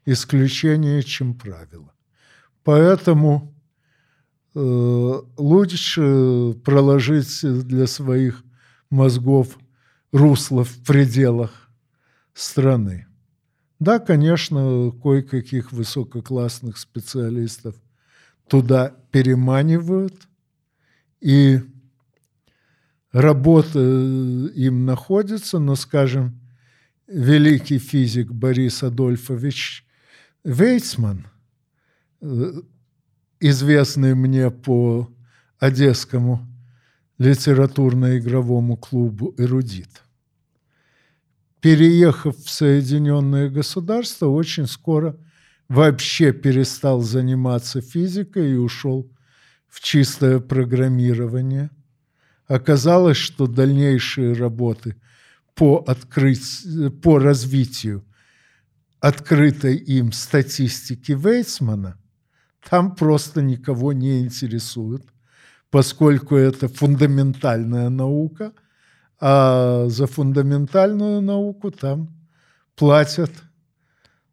исключение, чем правило. Поэтому лучше проложить для своих мозгов русло в пределах страны. Да, конечно, кое-каких высококлассных специалистов туда переманивают, и работа им находится, но, скажем, великий физик Борис Адольфович Вейцман, э, известный мне по Одесскому литературно-игровому клубу «Эрудит», переехав в Соединенные Государства, очень скоро вообще перестал заниматься физикой и ушел в чистое программирование. Оказалось, что дальнейшие работы по, открыть, по развитию открытой им статистики Вейцмана там просто никого не интересует, поскольку это фундаментальная наука – а за фундаментальную науку там платят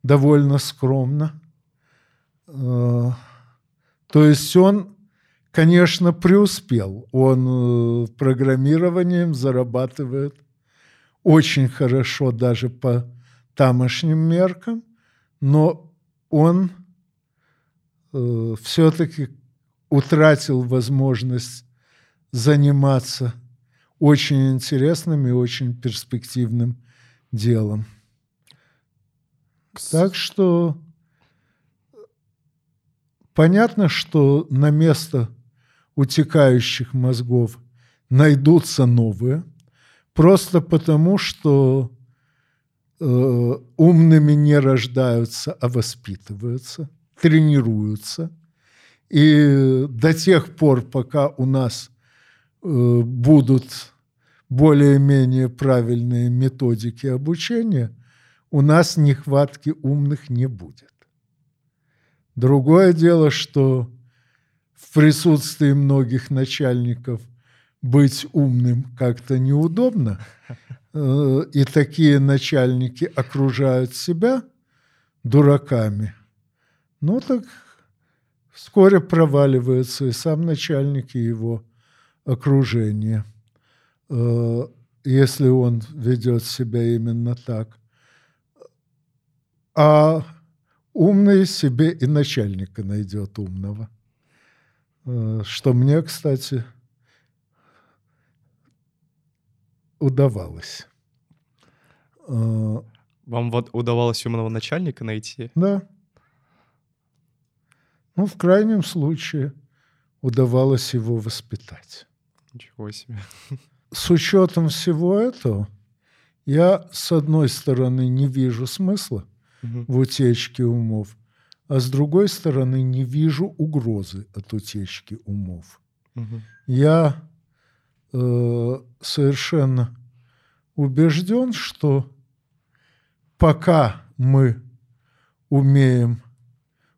довольно скромно. Э, то есть он, конечно, преуспел. Он э, программированием зарабатывает очень хорошо даже по тамошним меркам, но он э, все-таки утратил возможность заниматься очень интересным и очень перспективным делом. Так что понятно, что на место утекающих мозгов найдутся новые, просто потому что э, умными не рождаются, а воспитываются, тренируются. И до тех пор, пока у нас Э, будут более-менее правильные методики обучения, у нас нехватки умных не будет. Другое дело, что в присутствии многих начальников быть умным как-то неудобно, э, и такие начальники окружают себя дураками. Ну так вскоре проваливается и сам начальник, и его окружение, э, если он ведет себя именно так. А умный себе и начальника найдет умного. Э, что мне, кстати, удавалось. Э, Вам вот удавалось умного начальника найти? Да. Ну, в крайнем случае, удавалось его воспитать. Ничего себе. С учетом всего этого, я, с одной стороны, не вижу смысла угу. в утечке умов, а с другой стороны, не вижу угрозы от утечки умов. Угу. Я э, совершенно убежден, что пока мы умеем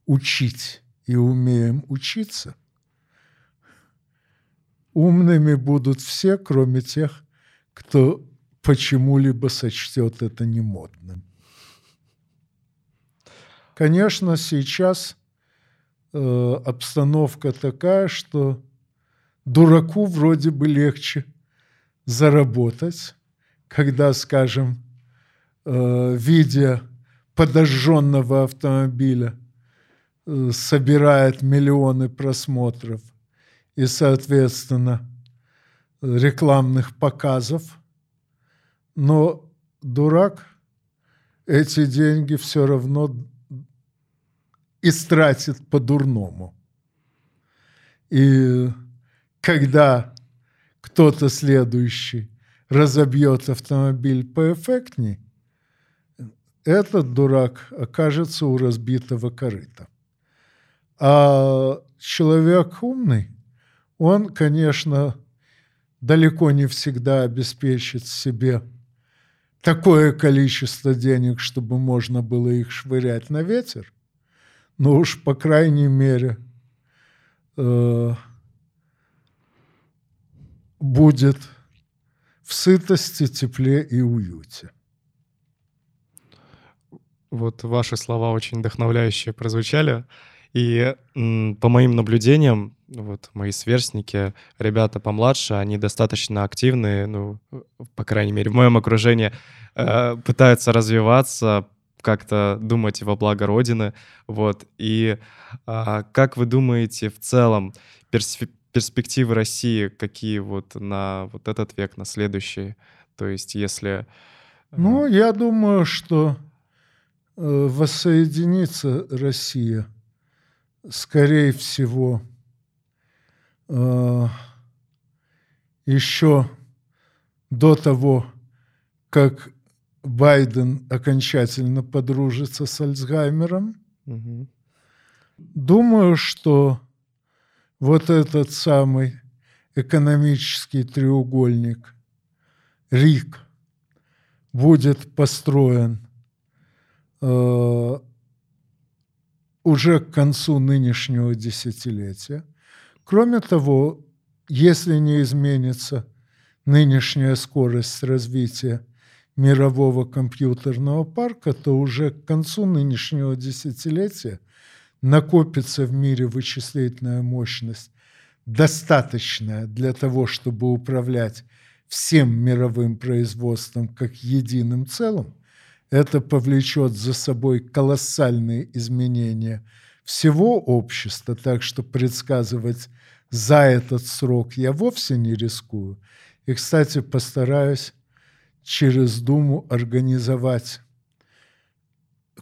учить и умеем учиться – Умными будут все, кроме тех, кто почему-либо сочтет это немодным. Конечно, сейчас э, обстановка такая, что дураку вроде бы легче заработать, когда, скажем, э, видя подожженного автомобиля, собирает миллионы просмотров – и, соответственно, рекламных показов. Но дурак эти деньги все равно истратит по-дурному. И когда кто-то следующий разобьет автомобиль поэффектней, этот дурак окажется у разбитого корыта. А человек умный он, конечно, далеко не всегда обеспечит себе такое количество денег, чтобы можно было их швырять на ветер, но уж, по крайней мере, э, будет в сытости, тепле и уюте. Вот ваши слова очень вдохновляющие прозвучали. И по моим наблюдениям, вот мои сверстники, ребята помладше, они достаточно активные, ну, по крайней мере, в моем окружении, э, пытаются развиваться, как-то думать во благо Родины, вот. И э, как вы думаете в целом перс- перспективы России, какие вот на вот этот век, на следующий? То есть если... Э, ну, я думаю, что э, воссоединится Россия, скорее всего, э, еще до того, как Байден окончательно подружится с Альцгеймером. Угу. Думаю, что вот этот самый экономический треугольник РИК будет построен э, уже к концу нынешнего десятилетия. Кроме того, если не изменится нынешняя скорость развития мирового компьютерного парка, то уже к концу нынешнего десятилетия накопится в мире вычислительная мощность, достаточная для того, чтобы управлять всем мировым производством как единым целым, это повлечет за собой колоссальные изменения всего общества, так что предсказывать за этот срок я вовсе не рискую. И, кстати, постараюсь через Думу организовать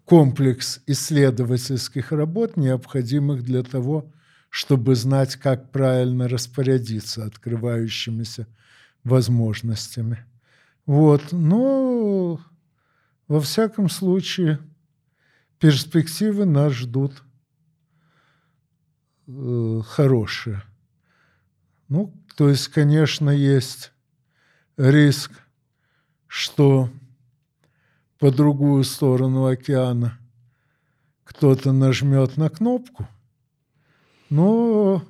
комплекс исследовательских работ, необходимых для того, чтобы знать, как правильно распорядиться открывающимися возможностями. Вот. Но во всяком случае перспективы нас ждут э, хорошие. Ну, то есть, конечно, есть риск что по другую сторону океана кто-то нажмет на кнопку, но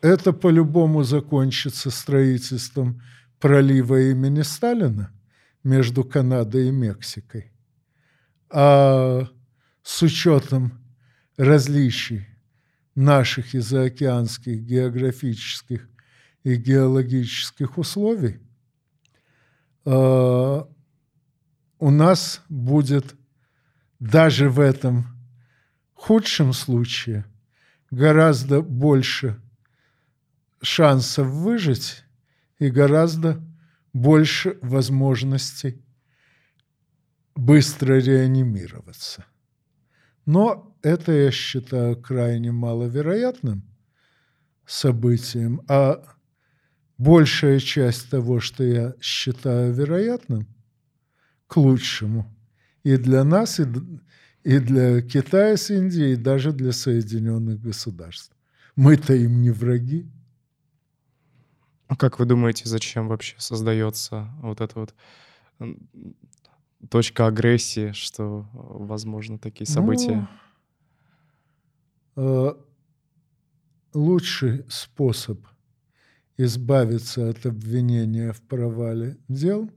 это по-любому закончится строительством пролива имени Сталина между Канадой и Мексикой. А с учетом различий наших и заокеанских географических и геологических условий – Э, у нас будет даже в этом худшем случае гораздо больше шансов выжить и гораздо больше возможностей быстро реанимироваться. Но это я считаю крайне маловероятным событием, а большая часть того, что я считаю вероятным, к лучшему и для нас, и, для Китая с Индией, и даже для Соединенных Государств. Мы-то им не враги. А как вы думаете, зачем вообще создается вот эта вот точка агрессии, что возможно такие ну, события? Ну, лучший способ избавиться от обвинения в провале дел,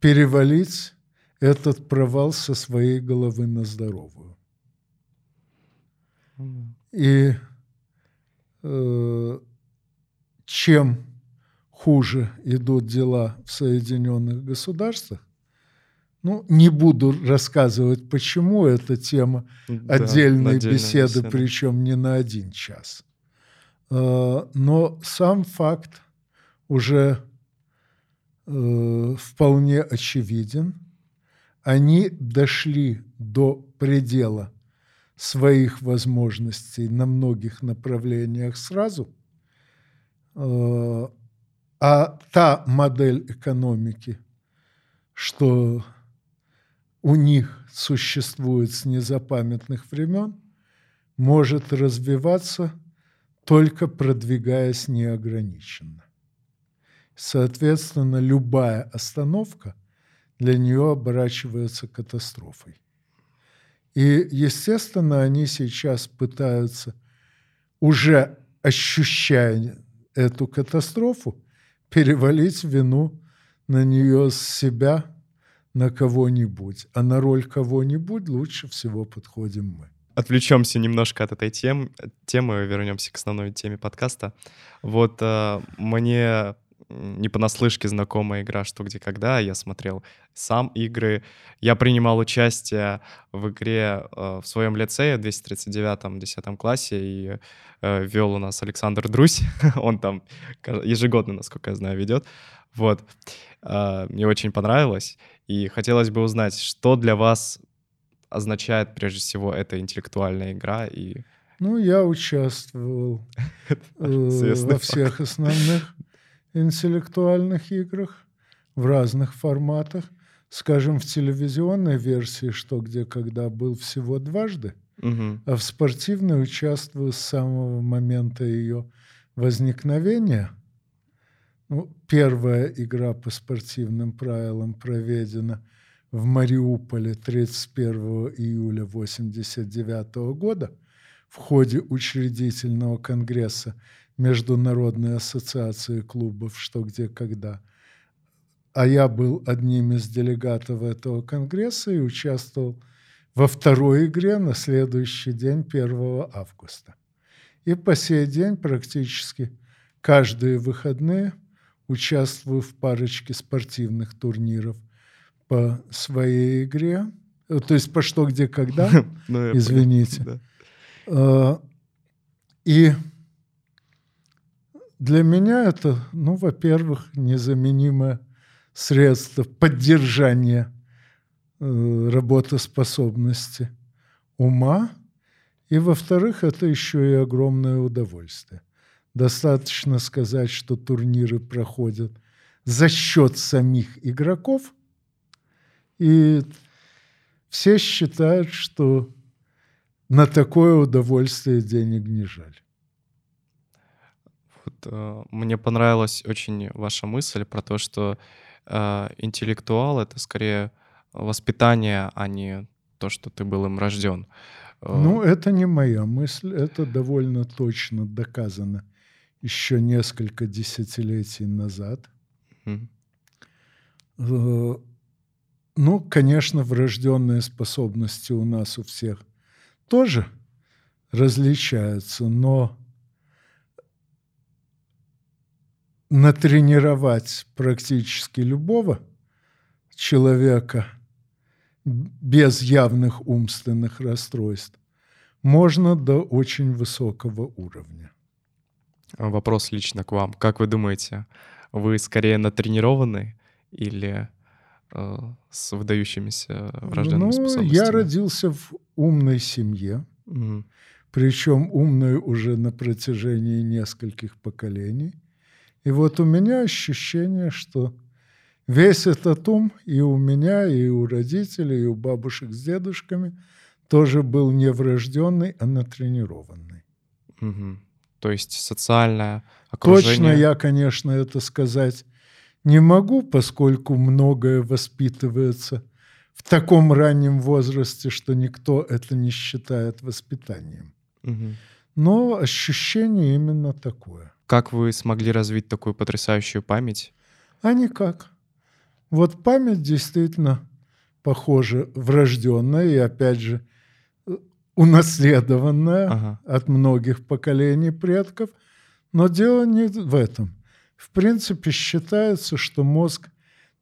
перевалить этот провал со своей головы на здоровую. И э, чем хуже идут дела в Соединенных Государствах, ну, не буду рассказывать, почему эта тема да, отдельной беседы, беседа. причем не на один час. Э, но сам факт уже э, вполне очевиден. Они дошли до предела своих возможностей на многих направлениях сразу, а та модель экономики, что у них существует с незапамятных времен, может развиваться – только продвигаясь неограниченно. Соответственно, любая остановка для нее оборачивается катастрофой. И, естественно, они сейчас пытаются, уже ощущая эту катастрофу, перевалить вину на нее с себя на кого-нибудь. А на роль кого-нибудь лучше всего подходим мы. отвлечемся немножко от этой темы, темы, вернемся к основной теме подкаста. Вот э, мне не понаслышке знакомая игра «Что, где, когда». Я смотрел сам игры. Я принимал участие в игре э, в своем лицее в 239-м, 10 классе, и э, вел у нас Александр Друсь. Он там ежегодно, насколько я знаю, ведет. Вот. Э, мне очень понравилось. И хотелось бы узнать, что для вас означает прежде всего эта интеллектуальная игра и ну, я участвовал э, во всех основных интеллектуальных играх в разных форматах. Скажем, в телевизионной версии «Что, где, когда» был всего дважды, угу. а в спортивной участвую с самого момента ее возникновения. Ну, первая игра по спортивным правилам проведена в Мариуполе 31 июля 1989 года в ходе учредительного конгресса Международной ассоциации клубов «Что, где, когда». А я был одним из делегатов этого конгресса и участвовал во второй игре на следующий день, 1 августа. И по сей день практически каждые выходные участвую в парочке спортивных турниров по своей игре. То есть по что, где, когда, ну, извините. А, и для меня это, ну, во-первых, незаменимое средство поддержания э, работоспособности ума, и, во-вторых, это еще и огромное удовольствие. Достаточно сказать, что турниры проходят за счет самих игроков, и все считают, что на такое удовольствие денег не жаль. Э, мне понравилась очень ваша мысль про то, что э, интеллектуал — это скорее воспитание, а не то, что ты был им рожден. Ну, это не моя мысль, это довольно точно доказано еще несколько десятилетий назад. Mm. Ну, конечно, врожденные способности у нас у всех тоже различаются, но натренировать практически любого человека без явных умственных расстройств можно до очень высокого уровня. Вопрос лично к вам. Как вы думаете, вы скорее натренированы или э, с выдающимися врожденными ну, способностями? Я родился в умной семье, угу. причем умной уже на протяжении нескольких поколений. И вот у меня ощущение, что весь этот ум и у меня, и у родителей, и у бабушек с дедушками тоже был не врожденный, а натренированный. Угу. То есть социальное окружение... Точно я, конечно, это сказать не могу, поскольку многое воспитывается в таком раннем возрасте, что никто это не считает воспитанием. Угу. Но ощущение именно такое. Как вы смогли развить такую потрясающую память? А никак. Вот память действительно, похоже, врожденная и, опять же, унаследованная ага. от многих поколений предков. Но дело не в этом. В принципе, считается, что мозг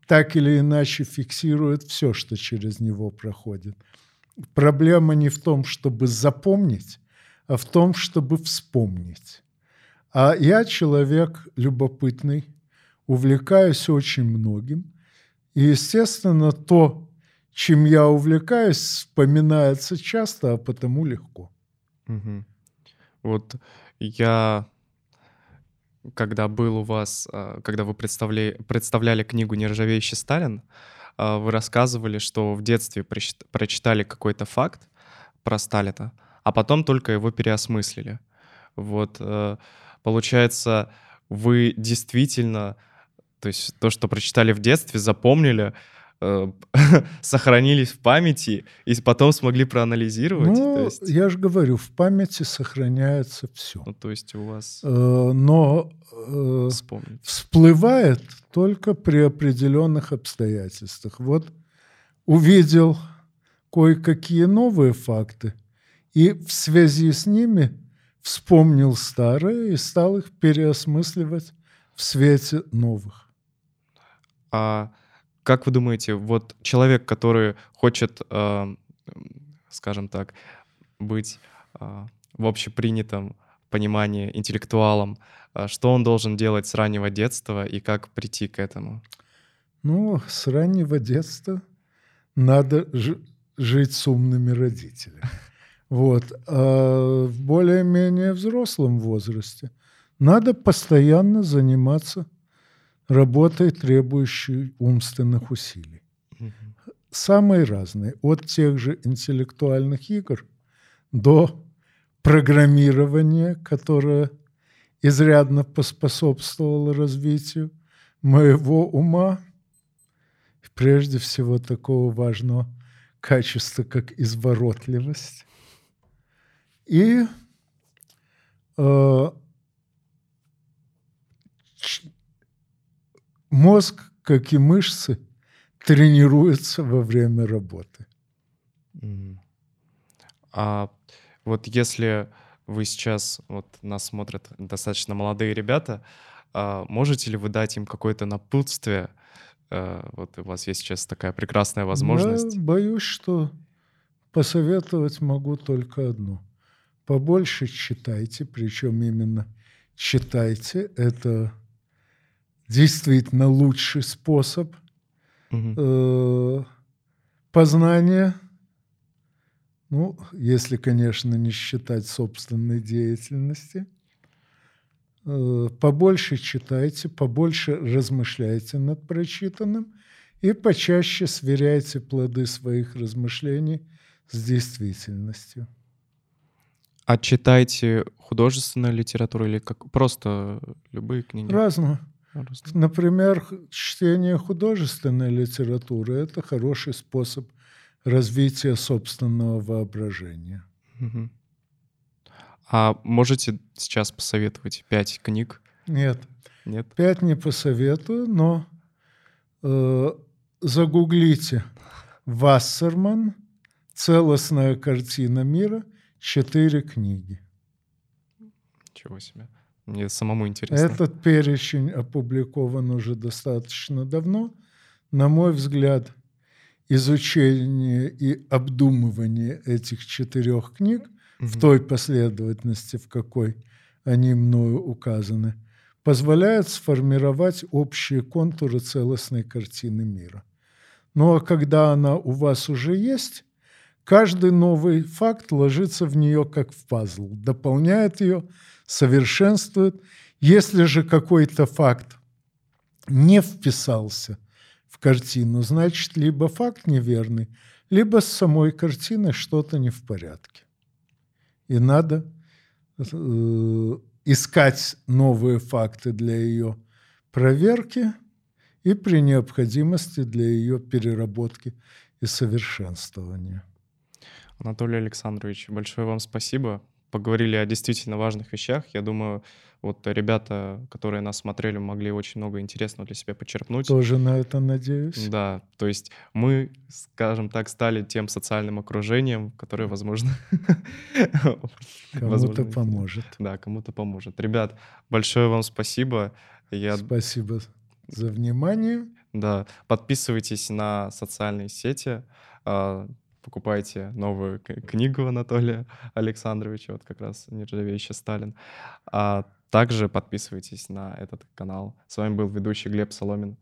так или иначе фиксирует все, что через него проходит. Проблема не в том, чтобы запомнить, а в том, чтобы вспомнить. А я человек любопытный, увлекаюсь очень многим. И, естественно, то, чем я увлекаюсь, вспоминается часто, а потому легко. Угу. Вот я, когда был у вас, а, когда вы представляли, представляли книгу «Нержавеющий Сталин», а, вы рассказывали, что в детстве прочитали какой-то факт про Сталина, а потом только его переосмыслили. Вот э, получается, вы действительно, то есть то, что прочитали в детстве, запомнили, э, сохранились в памяти и потом смогли проанализировать? Ну, есть... я же говорю, в памяти сохраняется все. Ну, то есть у вас... Э, но э, всплывает только при определенных обстоятельствах. Вот увидел кое-какие новые факты И в связи с ними вспомнил старое и стал их переосмысливать в свете новых. А как вы думаете, вот человек, который хочет, э, скажем так, быть э, в общепринятом понимании интеллектуалом, э, что он должен делать с раннего детства и как прийти к этому? Ну, с раннего детства надо жить с умными родителями. Вот. А в более-менее взрослом возрасте надо постоянно заниматься работой, требующей умственных усилий. Самые разные. От тех же интеллектуальных игр до программирования, которое изрядно поспособствовало развитию моего ума, прежде всего такого важного качества, как изворотливость. И э, мозг, как и мышцы, тренируется во время работы. А вот если вы сейчас, вот нас смотрят достаточно молодые ребята, а можете ли вы дать им какое-то напутствие? А, вот у вас есть сейчас такая прекрасная возможность. Я боюсь, что посоветовать могу только одно – побольше читайте, причем именно читайте. Это действительно лучший способ угу. познания. Ну, если, конечно, не считать собственной деятельности. Э, побольше читайте, побольше размышляйте над прочитанным и почаще сверяйте плоды своих размышлений с действительностью. А читайте художественную литературу или как просто любые книги? Разную. Например, чтение художественной литературы – это хороший способ развития собственного воображения. Угу. А можете сейчас посоветовать пять книг? Нет. Нет? Пять не посоветую, но э, загуглите «Вассерман. Целостная картина мира» – четыре книги. Ничего себе. Мне самому интересно. Этот перечень опубликован уже достаточно давно. На мой взгляд, изучение и обдумывание этих четырех книг угу. в той последовательности, в какой они мною указаны, позволяет сформировать общие контуры целостной картины мира. Ну а когда она у вас уже есть, Каждый новый факт ложится в нее как в пазл, дополняет ее, совершенствует. Если же какой-то факт не вписался в картину, значит, либо факт неверный, либо с самой картиной что-то не в порядке. И надо э, искать новые факты для ее проверки и при необходимости для ее переработки и совершенствования. Анатолий Александрович, большое вам спасибо. Поговорили о действительно важных вещах. Я думаю, вот ребята, которые нас смотрели, могли очень много интересного для себя почерпнуть. Тоже на это надеюсь. Да, то есть мы, скажем так, стали тем социальным окружением, которое, возможно... Кому-то поможет. Да, кому-то поможет. Ребят, большое вам спасибо. Я... Спасибо за внимание. Да, подписывайтесь на социальные сети, а, покупайте новую книгу Анатолия Александровича, вот как раз «Нержавеющий Сталин». А также подписывайтесь на этот канал. С вами был ведущий Глеб Соломин.